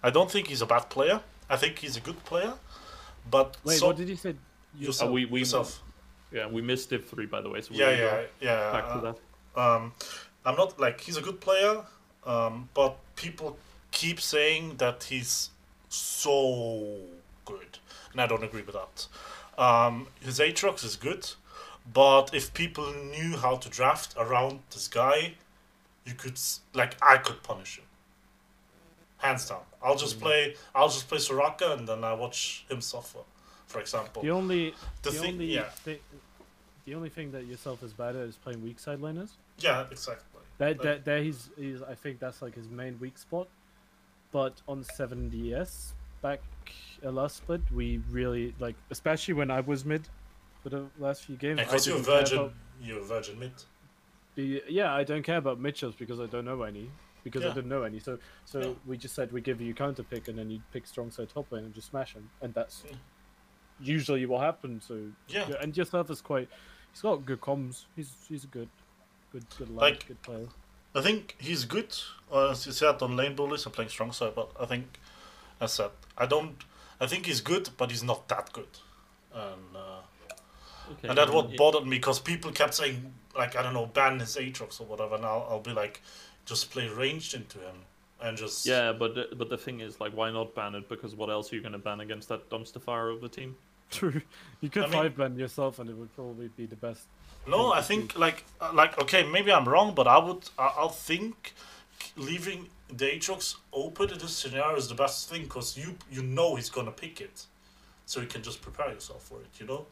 [SPEAKER 1] I don't think he's a bad player. I think he's a good player, but
[SPEAKER 2] wait,
[SPEAKER 1] so,
[SPEAKER 2] what did you say?
[SPEAKER 1] Yourself.
[SPEAKER 3] Uh, we- we-
[SPEAKER 1] yourself.
[SPEAKER 3] Yeah, we missed Div three by the way. So
[SPEAKER 1] Yeah, yeah, yeah.
[SPEAKER 3] Back
[SPEAKER 1] uh,
[SPEAKER 3] to that.
[SPEAKER 1] Um, I'm not like he's a good player, um, but people keep saying that he's so good, and I don't agree with that. Um, his Aatrox is good, but if people knew how to draft around this guy, you could like I could punish him. Hands down. I'll just
[SPEAKER 2] Mm.
[SPEAKER 1] play. I'll just play Soraka, and then I watch him suffer. For example,
[SPEAKER 2] The only
[SPEAKER 1] the
[SPEAKER 2] the
[SPEAKER 1] thing,
[SPEAKER 2] only
[SPEAKER 1] yeah,
[SPEAKER 2] thi- the only thing that yourself is bad at is playing weak side laners.
[SPEAKER 1] yeah, exactly.
[SPEAKER 2] That
[SPEAKER 1] Like-
[SPEAKER 2] that there he's, he's I think that's like his main weak spot. But on 7DS back uh, last split, we really like, especially when I was mid for the last few games. I
[SPEAKER 1] Because you're a virgin,
[SPEAKER 2] about
[SPEAKER 1] you're a virgin mid.
[SPEAKER 2] the- yeah, I don't care about shots because I don't know any. Because I
[SPEAKER 1] Yeah.
[SPEAKER 2] didn't know any, so so
[SPEAKER 1] Yeah.
[SPEAKER 2] we just said we give you counter pick and then you pick strong side top lane and just smash him, and that's
[SPEAKER 1] Yeah.
[SPEAKER 2] Usually what happens. So
[SPEAKER 1] Yeah.
[SPEAKER 2] yeah, and yourself is quite. He's got good comms. He's he's a good, good good lad,
[SPEAKER 1] Like-
[SPEAKER 2] good player.
[SPEAKER 1] I think he's good. Uh, as you said on lane bullies and playing strong side, but I think, as said, I don't. I think he's good, but he's not that good. And uh,
[SPEAKER 3] Okay,
[SPEAKER 1] and
[SPEAKER 3] that
[SPEAKER 1] what
[SPEAKER 3] it-
[SPEAKER 1] bothered me because people kept saying like I don't know ban his Aatrox or whatever. And I'll, I'll be like, just play ranged into him and just
[SPEAKER 3] Yeah, but the, but the thing is, like, why not ban it? Because what else are you going to ban against that dumpster fire of the team? [laughs]
[SPEAKER 2] True. You could
[SPEAKER 1] I mean-
[SPEAKER 2] five ban yourself, and it would probably be the best.
[SPEAKER 1] No, I think like uh, like okay, maybe I'm wrong, but I would I, I'll think leaving the Aatrox open in this scenario is the best thing because you you know he's gonna pick it, so you can just prepare yourself for it, you know,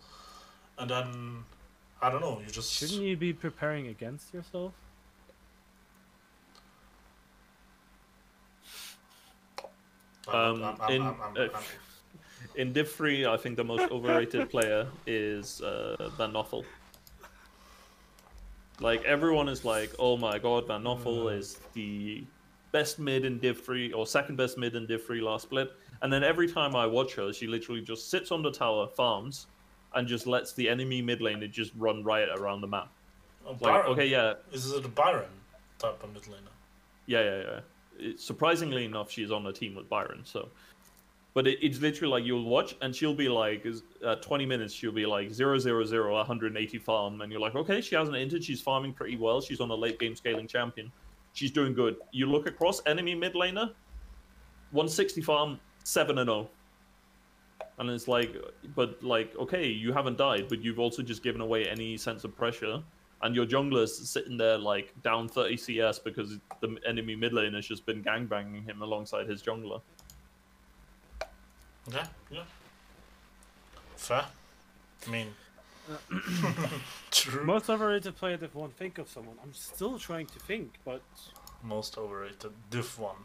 [SPEAKER 1] and then I don't know, you just
[SPEAKER 2] Shouldn't you be preparing against yourself?
[SPEAKER 1] I'm-
[SPEAKER 3] Um,
[SPEAKER 1] I'm- I'm-
[SPEAKER 3] in-
[SPEAKER 1] I'm- I'm-
[SPEAKER 3] uh,
[SPEAKER 1] I'm-
[SPEAKER 3] In Div 3, I think the most overrated [laughs] player is uh, Van Noffel. Like, everyone is like, oh my god, Van Noffel is the best mid in Div 3, or second best mid in Div 3 last split. And then every time I watch her, she literally just sits on the tower, farms, and just lets the enemy mid laner just run riot around the map.
[SPEAKER 1] oh,
[SPEAKER 3] Like,
[SPEAKER 1] Byron.
[SPEAKER 3] okay, yeah,
[SPEAKER 1] Is it a Byron type of mid laner?
[SPEAKER 3] Yeah, yeah, yeah. It, surprisingly enough, she's on a team with Byron. So, but it, it's literally like you'll watch, and she'll be like, uh, 20 minutes, she'll be like 0, 0, 0, 180 farm, and you're like, okay, she hasn't entered. She's farming pretty well. She's on a late game scaling champion. She's doing good. You look across enemy mid laner, 160 farm, 7 and 0. And it's like, but like, okay, you haven't died, but you've also just given away any sense of pressure and your jungler's sitting there like down 30 CS because the enemy mid has just been gangbanging him alongside his jungler.
[SPEAKER 1] Okay, yeah. Fair. I mean, [coughs] true.
[SPEAKER 2] Most overrated player that won't think of someone. I'm still trying to think, but
[SPEAKER 1] Most overrated. Div 1.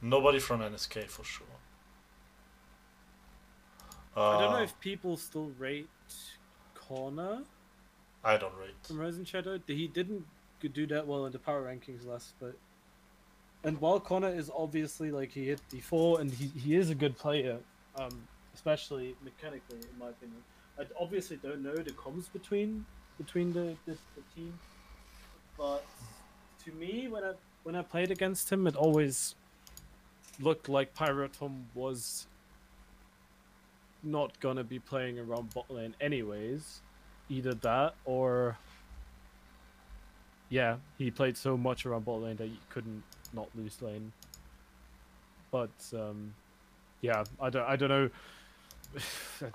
[SPEAKER 1] Nobody from NSK for sure.
[SPEAKER 2] I don't know
[SPEAKER 1] Uh,
[SPEAKER 2] if people still rate Connor
[SPEAKER 1] I don't rate.
[SPEAKER 2] from Rising Shadow. He didn't do that well in the power rankings last split. And while Connor is obviously like he hit D4 and he, he is a good player, um, especially mechanically in my opinion. I obviously don't know the comms between between the, the, the team, but to me when I when I played against him, it always looked like Pyrotom was not gonna be playing around bot lane anyways. Either that or yeah, he played so much around bot lane that you couldn't not lose lane. But um, yeah, I don't I don't know. [sighs]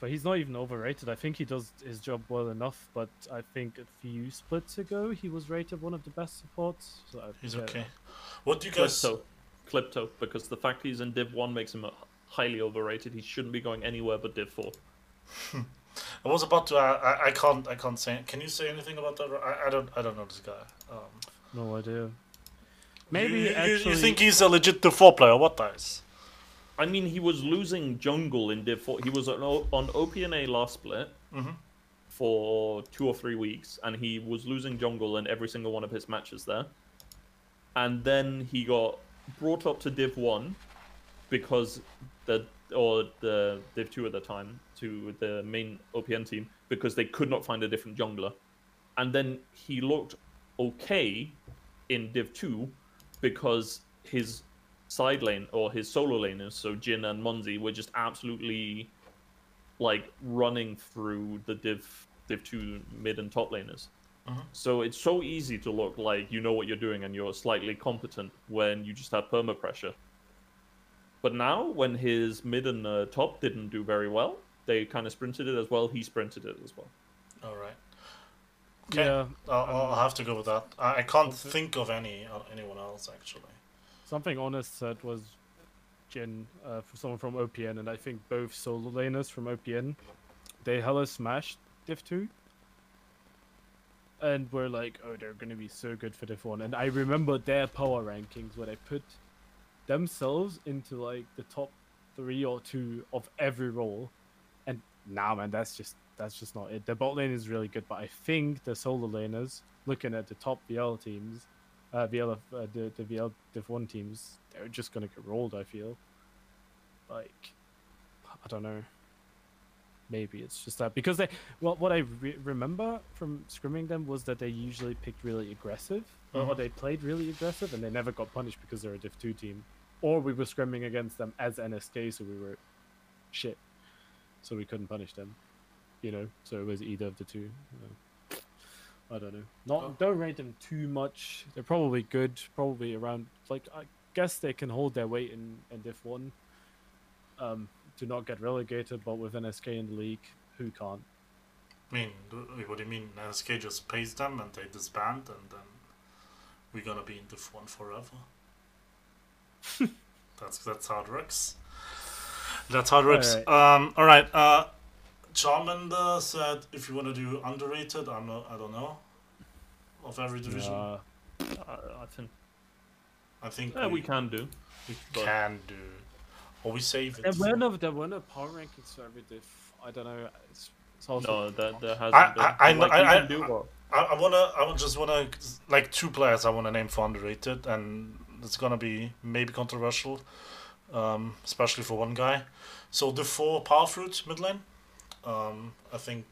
[SPEAKER 2] but he's not even overrated. I think he does his job well enough. But I think a few splits ago he was rated one of the best supports. So
[SPEAKER 1] He's
[SPEAKER 2] yeah.
[SPEAKER 1] okay. What do you guys.
[SPEAKER 3] Clipto, Clipto, because the fact he's in Div 1 makes him highly overrated. He shouldn't be going anywhere but Div 4. [laughs]
[SPEAKER 1] I was about to. I, I, I can't. I can't say. Can you say anything about that? I, I don't. I don't know this guy. Um,
[SPEAKER 2] No idea. Maybe
[SPEAKER 1] you, you,
[SPEAKER 2] actually.
[SPEAKER 1] you think he's a legit Div 4 player? What dice?
[SPEAKER 3] I mean, he was losing jungle in Div 4. He was on, O- on OPNA last split
[SPEAKER 1] Mhm.
[SPEAKER 3] for two or three weeks, and he was losing jungle in every single one of his matches there. And then he got brought up to Div 1 because the or the Div 2 at the time to the main OPN team because they could not find a different jungler. And then he looked okay in Div 2 because his side lane or his solo laners, so Jin and Monzi, were just absolutely like running through the Div Div 2 mid and top laners.
[SPEAKER 1] Mhm.
[SPEAKER 3] So it's so easy to look like you know what you're doing and you're slightly competent when you just have perma pressure. But now, when his mid and uh, top didn't do very well, they kind of sprinted it as well. He sprinted it as well.
[SPEAKER 1] All right. Okay.
[SPEAKER 2] Yeah,
[SPEAKER 1] I'll, I'll have to go with that. I, I can't
[SPEAKER 2] Okay.
[SPEAKER 1] think of any uh, anyone else actually.
[SPEAKER 2] something Honest said was Jin, uh, for someone from OPN, and I think both solo laners from OPN, they hella smashed Div 2. And were like, oh, they're gonna be so good for Div 1. And I remember their power rankings where they put themselves into like the top three or two of every role. And nah, man, that's just that's just not it. The bot lane is really good, but I think the solo laners, looking at the top VL teams, uh, VL of, uh, the the VL Div One teams, they're just gonna get rolled. I feel like I don't know. Maybe it's just that because they well, what I re- remember from scrimming them was that they usually picked really aggressive, or- or they played really aggressive, and they never got punished because they're a Div Two team, or we were scrimming against them as NSK, so we were shit, so we couldn't punish them. You know, so it was either of the two. uh, I don't know. Not
[SPEAKER 1] Oh.
[SPEAKER 2] don't rate them too much. They're probably good. Probably around like I guess they can hold their weight in in Div One. Um, to not get relegated, but with NSK in the league, who can't?
[SPEAKER 1] I mean, what do you mean? NSK just pays them and they disband, and then we're gonna be in Div One forever. [laughs] that's that's how it works. That's how it works.
[SPEAKER 2] Alright.
[SPEAKER 1] Um, all right. Uh, Charmander said, if you want to do underrated, I'm not. I don't know. Of every division,
[SPEAKER 2] Uh,
[SPEAKER 3] I, I think
[SPEAKER 1] I think
[SPEAKER 3] yeah, we can do.
[SPEAKER 1] we
[SPEAKER 3] but-
[SPEAKER 1] can do, or we save it.
[SPEAKER 2] there were no there were no power rankings for every div. I don't know. It's, it's also
[SPEAKER 3] No, that there hasn't
[SPEAKER 1] I-
[SPEAKER 3] been.
[SPEAKER 1] I- I know-
[SPEAKER 3] Like, we
[SPEAKER 1] I- I-
[SPEAKER 3] do what?
[SPEAKER 1] I, I wanna, I would just wanna, like two players I wanna name for underrated, and it's gonna be maybe controversial, um, especially for one guy. So the four power fruit mid lane, um, I think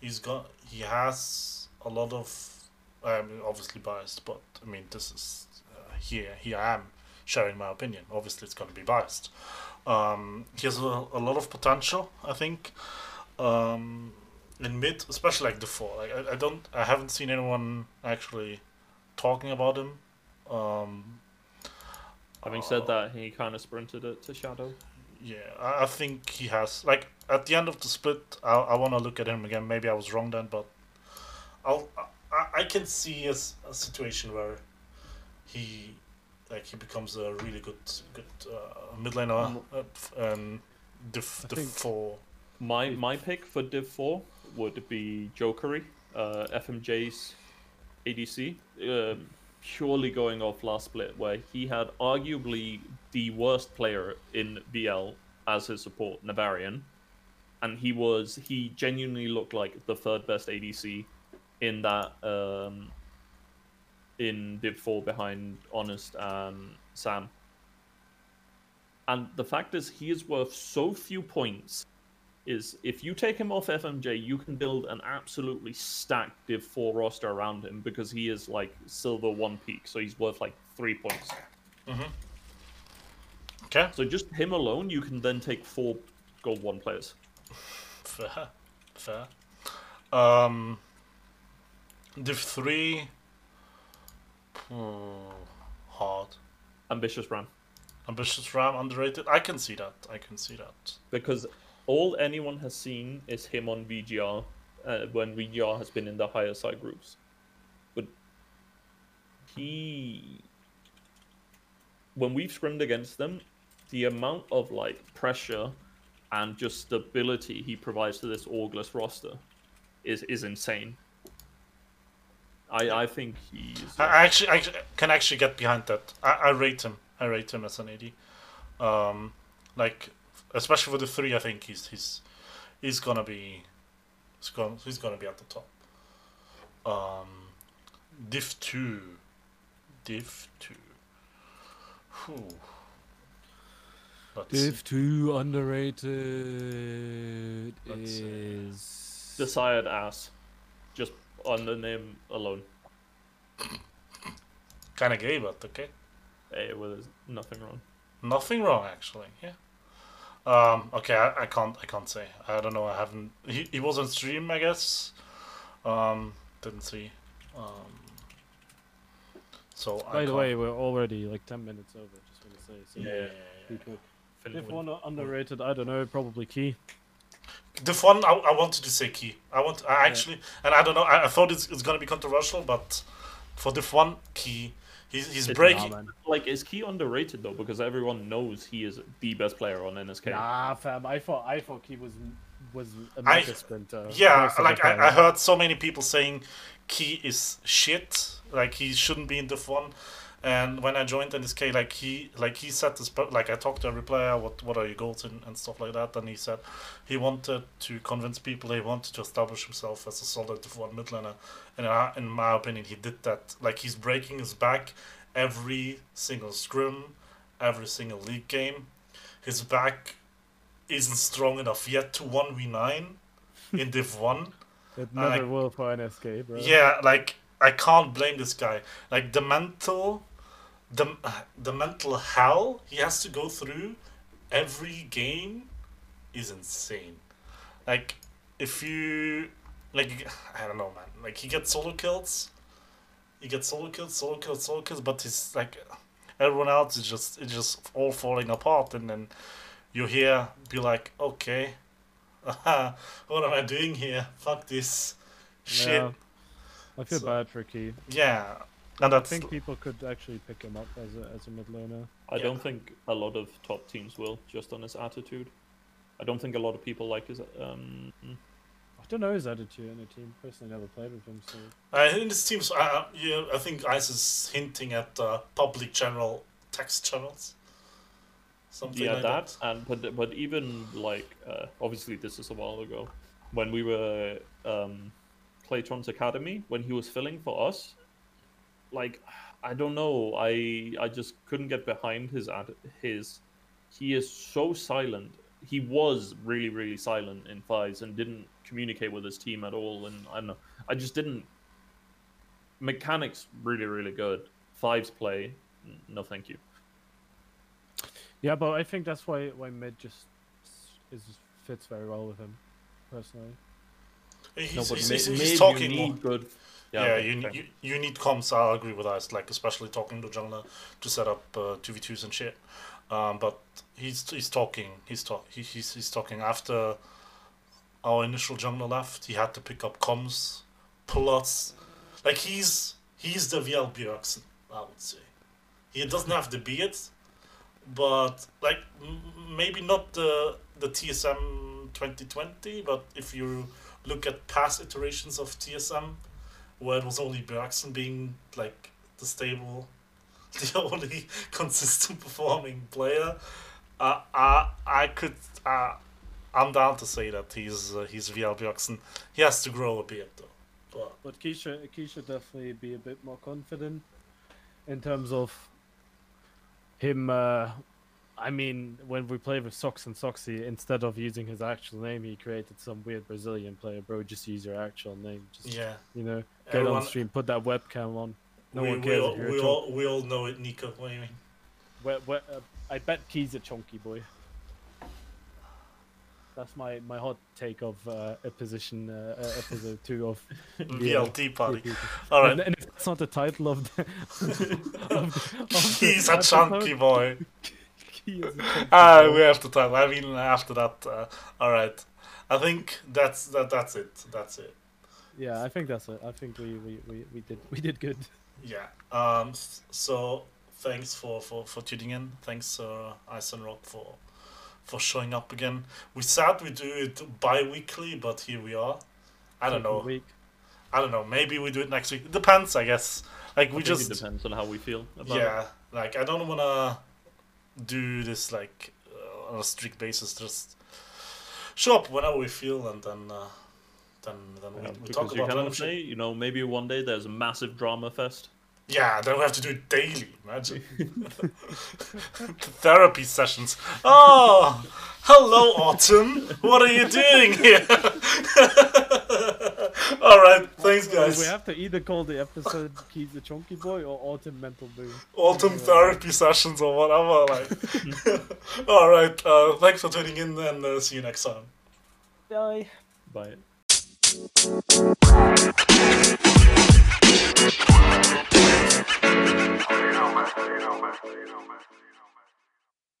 [SPEAKER 1] he's got, he has a lot of, I'm obviously biased, but I mean this is uh, here, here I am sharing my opinion. Obviously it's gonna be biased. Um, he has a, a lot of potential, I think. Um, in mid, especially like the four. Like I, I don't, I haven't seen anyone actually talking about him. Um,
[SPEAKER 3] Having
[SPEAKER 1] uh,
[SPEAKER 3] said that, he kind of sprinted it to Shadow.
[SPEAKER 1] yeah, I, I think he has. Like at the end of the split, I, I want to look at him again. Maybe I was wrong then, but I'll, I, I can see a situation where he, like he becomes a really good, good uh, mid laner,
[SPEAKER 3] Mm.
[SPEAKER 1] uh, f- um, the f-
[SPEAKER 2] I
[SPEAKER 1] the
[SPEAKER 2] think-
[SPEAKER 1] four.
[SPEAKER 3] My my pick for Div Four would be Jokery, uh, FMJ's ADC, um, purely going off last split where he had arguably the worst player in VL as his support, Navarian, and he was he genuinely looked like the third best ADC in that um, in Div Four behind Honest and Sam. And the fact is, he is worth so few points is if you take him off FMJ, you can build an absolutely stacked Div 4 roster around him because he is like silver one peak, so he's worth like three points.
[SPEAKER 1] Okay,
[SPEAKER 3] So just him alone, you can then take four gold one players. [laughs]
[SPEAKER 1] fair, fair. Um, Div three. Hmm, hard.
[SPEAKER 3] Ambitious Ram.
[SPEAKER 1] Ambitious Ram underrated. I can see that. I can see that.
[SPEAKER 3] Because all anyone has seen is him on VGR uh, when VGR has been in the higher side groups. But he. When we've scrimmed against them, the amount of like pressure and just stability he provides to this Orgless roster is is insane. I I think he's
[SPEAKER 1] I actually, I can actually get behind that. I, I rate him. I rate him as an AD. Um, like especially for the three, I think he's he's he's gonna be he's gonna he's gonna be at the top. Um, Div two, Div two. Whew. Let's see.
[SPEAKER 2] 2 underrated
[SPEAKER 1] Let's see.
[SPEAKER 2] is.
[SPEAKER 3] desired ass, just on the name alone.
[SPEAKER 1] Kind of gay, but okay.
[SPEAKER 3] Hey, well, there's nothing wrong.
[SPEAKER 1] Nothing wrong, actually. Yeah. Um. Okay. I, I can't. I can't say. I don't know. I haven't. He, he was on stream, I guess. Um. didn't see. Um, so I
[SPEAKER 2] By the
[SPEAKER 1] can't-
[SPEAKER 2] way, we're already like 10 minutes over, just want to say. So
[SPEAKER 1] yeah, yeah, yeah, yeah.
[SPEAKER 2] If one underrated, I don't know, probably Key.
[SPEAKER 1] The one I, I wanted to say key. I want I actually, and I don't know. I, I thought it's, it's gonna be controversial, but for the one key, he's he's breaking.
[SPEAKER 2] Nah.
[SPEAKER 3] Like, is Key underrated though? Because everyone knows he is the best player on NSK.
[SPEAKER 2] Nah, fam. I thought I thought Key was was a
[SPEAKER 1] I-
[SPEAKER 2] sprinter.
[SPEAKER 1] Yeah,
[SPEAKER 2] most of the
[SPEAKER 1] like I, I heard so many people saying Key is shit. Like he shouldn't be in the one. And when I joined NSK, like he like he said this, like I talked to every player, what what are your goals and, and stuff like that. And he said he wanted to convince people, he wanted to establish himself as a solid one mid laner. And I, in my opinion, he did that. Like he's breaking his back every single scrim, every single league game. His back isn't strong enough yet to one v nine in Div one.
[SPEAKER 2] It
[SPEAKER 1] I
[SPEAKER 2] never will for NSK, bro.
[SPEAKER 1] Yeah, like I can't blame this guy. Like the mental, the the mental hell he has to go through every game is insane. Like if you like, I don't know, man. Like he gets solo kills, he gets solo kills, solo kills, solo kills, but he's like everyone else is just it's just all falling apart, and then you hear be like, okay, [laughs] what am I doing here? Fuck this shit.
[SPEAKER 2] Yeah. I feel
[SPEAKER 1] So-
[SPEAKER 2] bad for Key.
[SPEAKER 1] Yeah, and
[SPEAKER 2] I
[SPEAKER 1] that's
[SPEAKER 2] think people could actually pick him up as a as a mid laner.
[SPEAKER 3] I
[SPEAKER 1] Yeah.
[SPEAKER 3] don't think a lot of top teams will, just on his attitude. I don't think a lot of people like his. Um,
[SPEAKER 2] I don't know his attitude in a team. Personally, never played with him, so
[SPEAKER 1] uh, in this team's. Uh, yeah, I think Ice is hinting at uh, public general text channels. Something
[SPEAKER 3] yeah,
[SPEAKER 1] like
[SPEAKER 3] that,
[SPEAKER 1] that.
[SPEAKER 3] and but but even like uh, obviously this is a while ago when we were um, Claytron's academy when he was filling for us. Like I don't know, I I just couldn't get behind his ad his. He is so silent. He was really really silent in fives and didn't communicate with his team at all. And I don't know, I just didn't. Mechanics really really good. Fives play, no thank you.
[SPEAKER 2] yeah. But I think that's why why mid just is fits very well with him, personally.
[SPEAKER 1] He's,
[SPEAKER 3] No, but
[SPEAKER 1] he's, he's, he's
[SPEAKER 3] you
[SPEAKER 1] talking more.
[SPEAKER 3] good.
[SPEAKER 1] Yeah,
[SPEAKER 3] okay,
[SPEAKER 1] you, you you need comms. I agree with Ice. Like especially talking to jungler to set up uh, two v twos and shit. Um, but he's he's talking. He's talk. He, he's he's talking after our initial jungler left. He had to pick up comms, plus, like he's he's the VL Bjergsen. I would say he doesn't have the beard, but like m- maybe not the the TSM 2020. But if you look at past iterations of TSM, where it was only Bjergsen being like the stable, [laughs] the only [laughs] consistent performing player, uh, I I could uh, I'm down to say that he's uh, he's VL Bjergsen. He has to grow a bit though. But
[SPEAKER 2] But Key should definitely be a bit more confident in terms of him. Uh, I mean, when we played with Sox and Soxy, instead of using his actual name, he created some weird Brazilian player. Bro, just use your actual name. Just
[SPEAKER 1] yeah,
[SPEAKER 2] you know, get
[SPEAKER 1] Everyone-
[SPEAKER 2] on stream, put that webcam on. No
[SPEAKER 1] we,
[SPEAKER 2] one
[SPEAKER 1] we,
[SPEAKER 2] cares
[SPEAKER 1] all, we all we all know it, Nico. What do you mean?
[SPEAKER 2] Uh, I bet Key's a chunky boy. That's my, my hot take of uh, a position uh, uh, episode two of [laughs]
[SPEAKER 1] VLT party. All right,
[SPEAKER 2] And, and if that's not the title of the, [laughs] of the, of the [laughs]
[SPEAKER 1] he's a
[SPEAKER 2] episode,
[SPEAKER 1] chunky boy.
[SPEAKER 2] Key is a chunky
[SPEAKER 1] Ah, we have to time. I mean, after that, uh, all right. I think that's that. That's it. That's it.
[SPEAKER 2] Yeah, I think that's it. I think we, we, we, we did we did good.
[SPEAKER 1] Yeah. Um. So thanks for for for tuning in. Thanks, uh, Ice and Rock for for showing up again. We said we do it bi-weekly, but here we are. I don't know.
[SPEAKER 2] Week.
[SPEAKER 1] I don't know. Maybe we do it next week. It depends, I guess. Like we
[SPEAKER 3] think
[SPEAKER 1] just
[SPEAKER 3] it depends on how we feel about
[SPEAKER 1] yeah. Like I don't wanna do this like uh, on a strict basis. Just show up whenever we feel, and then uh, then then we,
[SPEAKER 3] Yeah,
[SPEAKER 1] we talk
[SPEAKER 3] you
[SPEAKER 1] about
[SPEAKER 3] cannot say, you know, maybe one day there's a massive drama fest.
[SPEAKER 1] Yeah, then we have to do it daily. Imagine [laughs] therapy sessions. Oh, hello, Autumn. What are you doing here? [laughs] All right, thanks, guys.
[SPEAKER 2] We have to either call the episode "He's a chunky boy or Autumn Mental Boom.
[SPEAKER 1] Autumn therapy sessions or whatever. Like, [laughs] all right. Uh, thanks for tuning in, and uh, see you next time.
[SPEAKER 2] Bye.
[SPEAKER 3] Bye.
[SPEAKER 4] You know, man. You know, man.